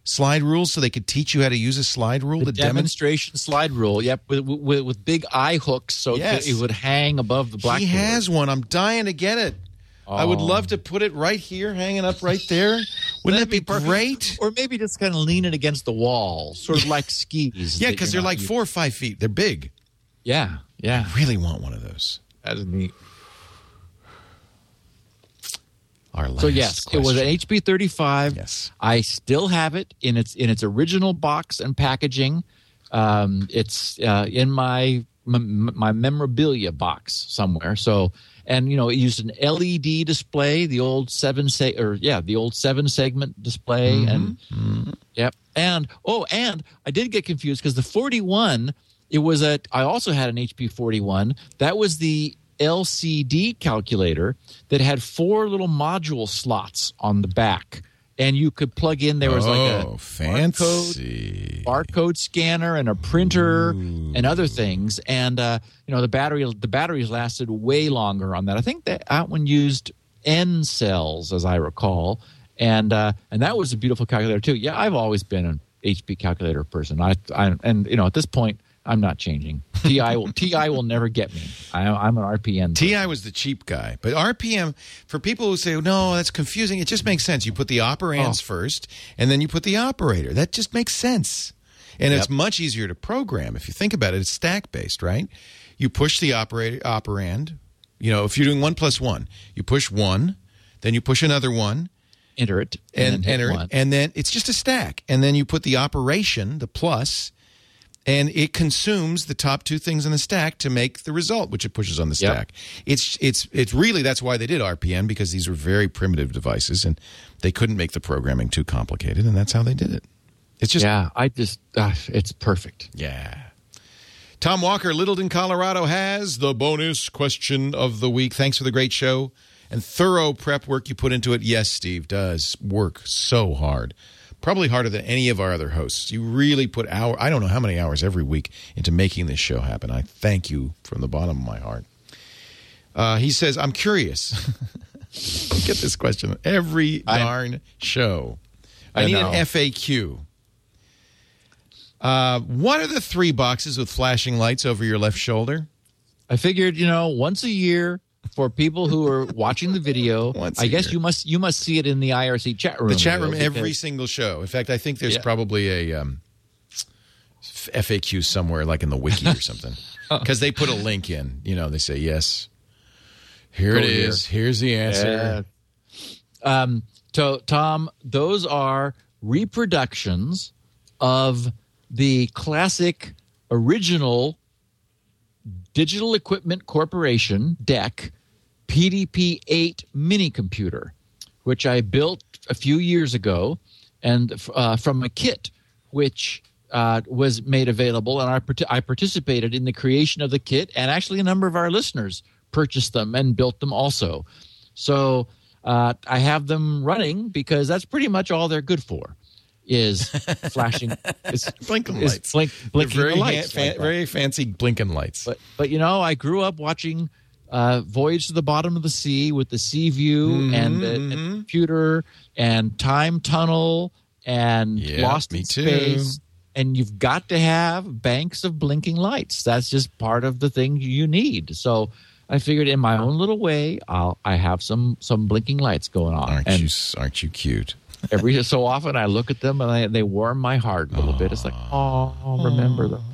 slide rules so they could teach you how to use a slide rule The. Demonstration slide rule. Yep, with, with, with big eye hooks, so it Yes. it would hang above the He blackboard. has one. I'm dying to get it. I would Oh. love to put it right here, hanging up right there. (laughs) Wouldn't that be great? or maybe just kind of lean it against the wall, sort of like skis. Yeah, because they're like using. four or five feet. They're big. Yeah, yeah, I really want one of those. that's neat. Our last So yes, it was an question. HP 35. Yes. I still have it in its in its original box and packaging. Um, it's uh, in my m- my memorabilia box somewhere. So, and you know, it used an LED display, the old seven se- or yeah, the old seven segment display, and yep. And oh, and I did get confused because the 41, it was a. I also had an HP 41. That was the LCD calculator that had four little module slots on the back, and you could plug in. There was like a oh, barcode barcode scanner and a printer and other things and uh, you know the battery the batteries lasted way longer on that. I think that that one used n cells as i recall and uh, and that was a beautiful calculator too. Yeah i've always been an hp calculator person. I, I and you know at this point i'm not changing ti will ti will never get me I, i'm an rpn TI was the cheap guy, but RPN for people who say no, that's confusing. It just makes sense. You put the operands Oh. first, and then you put the operator. That just makes sense, and it's much easier to program if you think about it. It's stack based, right? You push the operator operand. You know, if you're doing one plus one, you push one, then you push another one, enter it and, hit enter it, and then it's just a stack, and then you put the operation, the plus, and it consumes the top two things in the stack to make the result, which it pushes on the Yep. stack. It's it's it's really that's why they did RPN because these were very primitive devices and they couldn't make the programming too complicated, and that's how they did it. It's just yeah i just uh, it's perfect yeah. Tom Walker, Littleton, Colorado, has the bonus question of the week. Thanks for the great show and thorough prep work you put into it. Yes, Steve does work so hard. Probably harder than any of our other hosts. You really put hour I don't know how many hours every week into making this show happen. I thank you from the bottom of my heart. Uh, he says, I'm curious. (laughs) I get this question every I- darn show. I, I need know. an FAQ. Uh, what are the three boxes with flashing lights over your left shoulder? I figured, you know, once a year for people who are watching the video, (laughs) I guess year. you must you must see it in the IRC chat room. The chat room Will, every because- single show. In fact, I think there's Yeah. probably a um, FAQ somewhere, like in the wiki or something, (laughs) because they put a link in. You know, they say yes. Here Go it is. Here's the answer. Yeah. Um, so, Tom, those are reproductions of the classic original Digital Equipment Corporation DEC PDP 8 mini computer, which I built a few years ago and uh, from a kit which uh, was made available. And I, part- I participated in the creation of the kit, and actually, a number of our listeners purchased them and built them also. So uh, I have them running because that's pretty much all they're good for. Is (laughs) flashing, is Blinking is lights. blink, blinking very, the lights, fa- like very fancy blinking lights. But but you know, I grew up watching uh, Voyage to the Bottom of the Sea with the Seaview Mm-hmm, and, the, and the computer and Time Tunnel and Yeah, Lost in too. Space. And you've got to have banks of blinking lights. That's just part of the thing you need. So I figured, in my own little way, I'll I have some some blinking lights going on. aren't and you? Aren't you cute? every (laughs) so often, I look at them and I, they warm my heart a little bit. It's like, oh, remember them.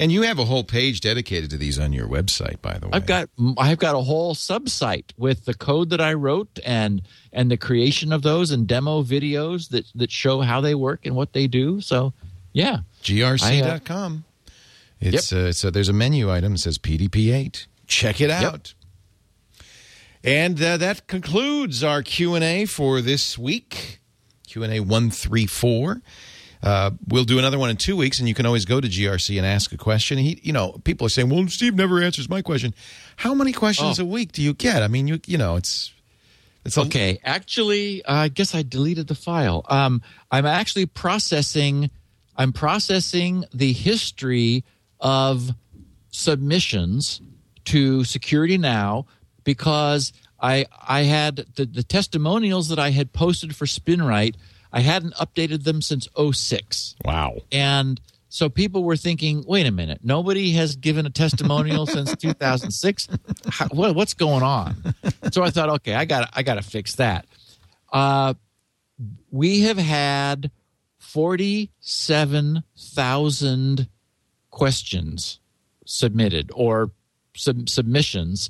And you have a whole page dedicated to these on your website, by the way. I've got I've got a whole subsite with the code that I wrote and and the creation of those and demo videos that that show how they work and what they do. So, yeah. grc.com. It's, uh, it's uh, there's a menu item that says PDP8. Check it out. And uh, that concludes our Q&A for this week. Q&A 134. Uh, we'll do another one in two weeks, and you can always go to GRC and ask a question. He, you know, people are saying, "Well, Steve never answers my question." How many questions Oh. a week do you get? I mean, you, you know, it's it's Okay, actually, I guess I deleted the file. Um, I'm actually processing. I'm processing the history of submissions to Security Now because I I had the, the testimonials that I had posted for SpinRite. I hadn't updated them since 06. Wow. And so people were thinking, wait a minute, nobody has given a testimonial (laughs) since 2006. How, what, what's going on? So I thought, okay, I got I got to fix that. Uh, we have had 47,000 questions submitted or sub- submissions.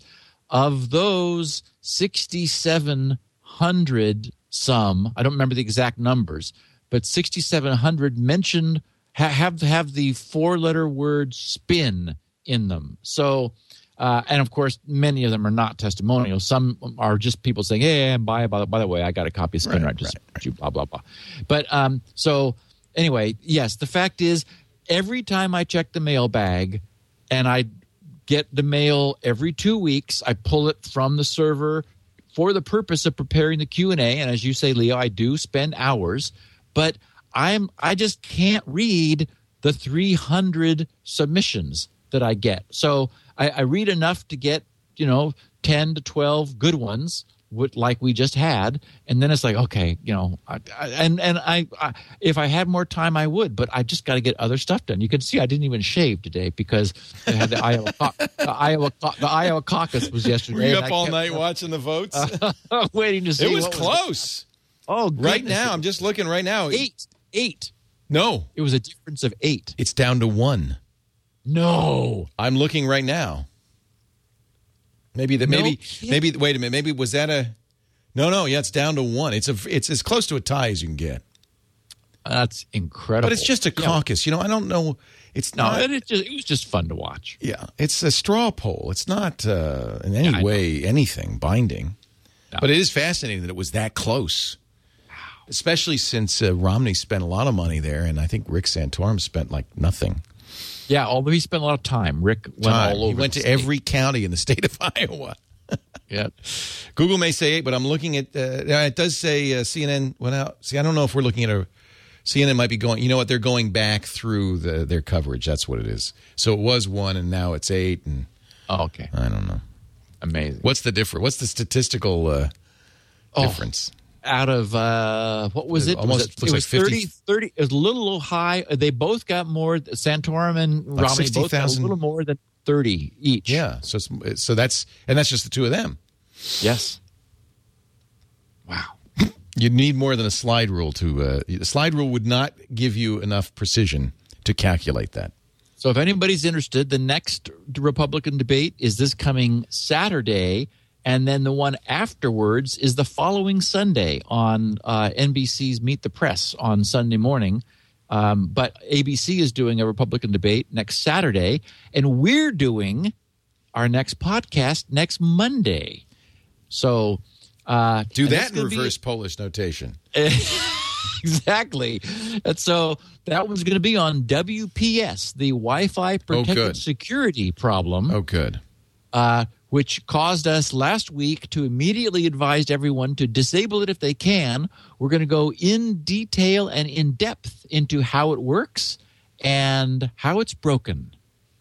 Of those, 6,700 some, I don't remember the exact numbers, but 6,700 mentioned ha- have have the four letter word spin in them. So, uh, and of course, many of them are not testimonials. Some are just people saying, "Hey, by by, by the way, I got a copy of SpinRite, Right, just right, blah blah blah." But um, so anyway, yes, the fact is, every time I check the mail bag, and I get the mail every two weeks, I pull it from the server for the purpose of preparing the Q and A. And as you say, Leo, I do spend hours, but I'm I just can't read the 300 submissions that I get. So I, I read enough to get you know 10 to 12 good ones. What, like we just had, and then it's like okay, you know, I, I, and and I, I, if I had more time, I would, but I just got to get other stuff done. You can see I didn't even shave today because I had the (laughs) Iowa, the Iowa, the Iowa caucus was yesterday. Were you up all night watching the votes? (laughs) waiting to see. it was close. oh, right now, I'm just looking right now. eight, eight. No, It was a difference of eight. it's down to one. No, I'm looking right now. Maybe that. Maybe. kidding. Maybe. Wait a minute. Maybe was that a? No, no. Yeah, it's down to one. It's a. It's as close to a tie as you can get. that's incredible. But it's just a Yeah. caucus. You know, I don't know. It's No, not. it, it just it was just fun to watch. yeah, it's a straw poll. It's not uh, in any Yeah, way anything binding. No. But it is fascinating that it was that close. Especially since uh, Romney spent a lot of money there, and I think Rick Santorum spent like nothing. Yeah, although he spent a lot of time. Rick went Time. all over. He went to state. every county in the state of (laughs) Iowa. Yeah. Google may say eight, but I'm looking at. Uh, it does say uh, CNN went out. See, I don't know if we're looking at a. CNN might be going. You know what? They're going back through the, their coverage. That's what it is. So it was one, and now it's eight, and Oh, okay. I don't know. Amazing. What's the difference? What's the statistical uh, Oh. difference? Out of uh, what was it? Almost was it, it like was 50 30, 30 It was a little, little high. They both got more. Santorum and Like Romney both got a little more than thirty each. Yeah. So it's, so that's and that's just the two of them. Yes. Wow. You need more than a slide rule to. Uh, the slide rule would not give you enough precision to calculate that. So if anybody's interested, the next Republican debate is this coming Saturday, and then the one afterwards is the following Sunday on uh, NBC's Meet the Press on Sunday morning. Um, but ABC is doing a Republican debate next Saturday, and we're doing our next podcast next Monday. So uh, Do that in gonna be- reverse Polish notation. (laughs) exactly. And so that one's going to be on WPS, the Wi-Fi protected good. security problem, Oh, good. uh, which caused us last week to immediately advise everyone to disable it if they can. We're going to go in detail and in depth into how it works and how it's broken.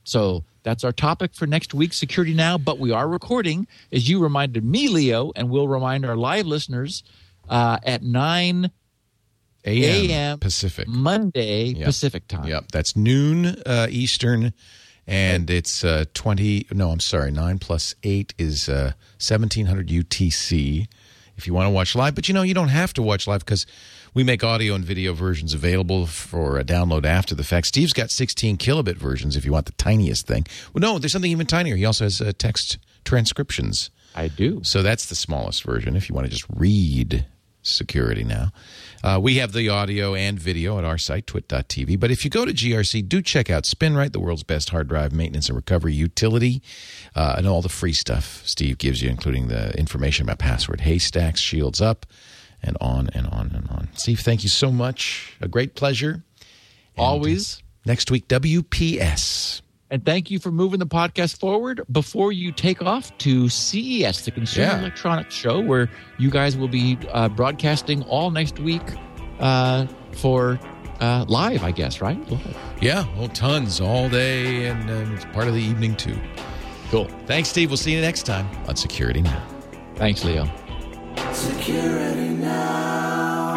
So that's our topic for next week's Security Now. But we are recording, as you reminded me, Leo, and we'll remind our live listeners uh, at 9 A.M. a.m. Pacific. Monday Yep. Pacific time. Yep, that's noon uh, Eastern, and it's uh, twenty. No, I'm sorry, nine plus eight is uh, seventeen hundred UTC. If you want to watch live, but you know you don't have to watch live because we make audio and video versions available for a download after the fact. Steve's got 16 kilobit versions if you want the tiniest thing. Well, no, there's something even tinier. He also has uh, text transcriptions. I do. So that's the smallest version if you want to just read security now. Uh, we have the audio and video at our site, twit.tv. But if you go to GRC, do check out SpinRite, the world's best hard drive maintenance and recovery utility, uh, and all the free stuff Steve gives you, including the information about password haystacks, shields up, and on and on and on. Steve, thank you so much. A great pleasure. Always. Next week, WPS. And thank you for moving the podcast forward before you take off to CES, the Consumer Yeah. Electronics Show, where you guys will be uh, broadcasting all next week uh, for uh, live, I guess, right? Live. Yeah, well, tons all day, and uh, it's part of the evening, too. Cool. Thanks, Steve. We'll see you next time on Security Now. Thanks, Leo. Security now.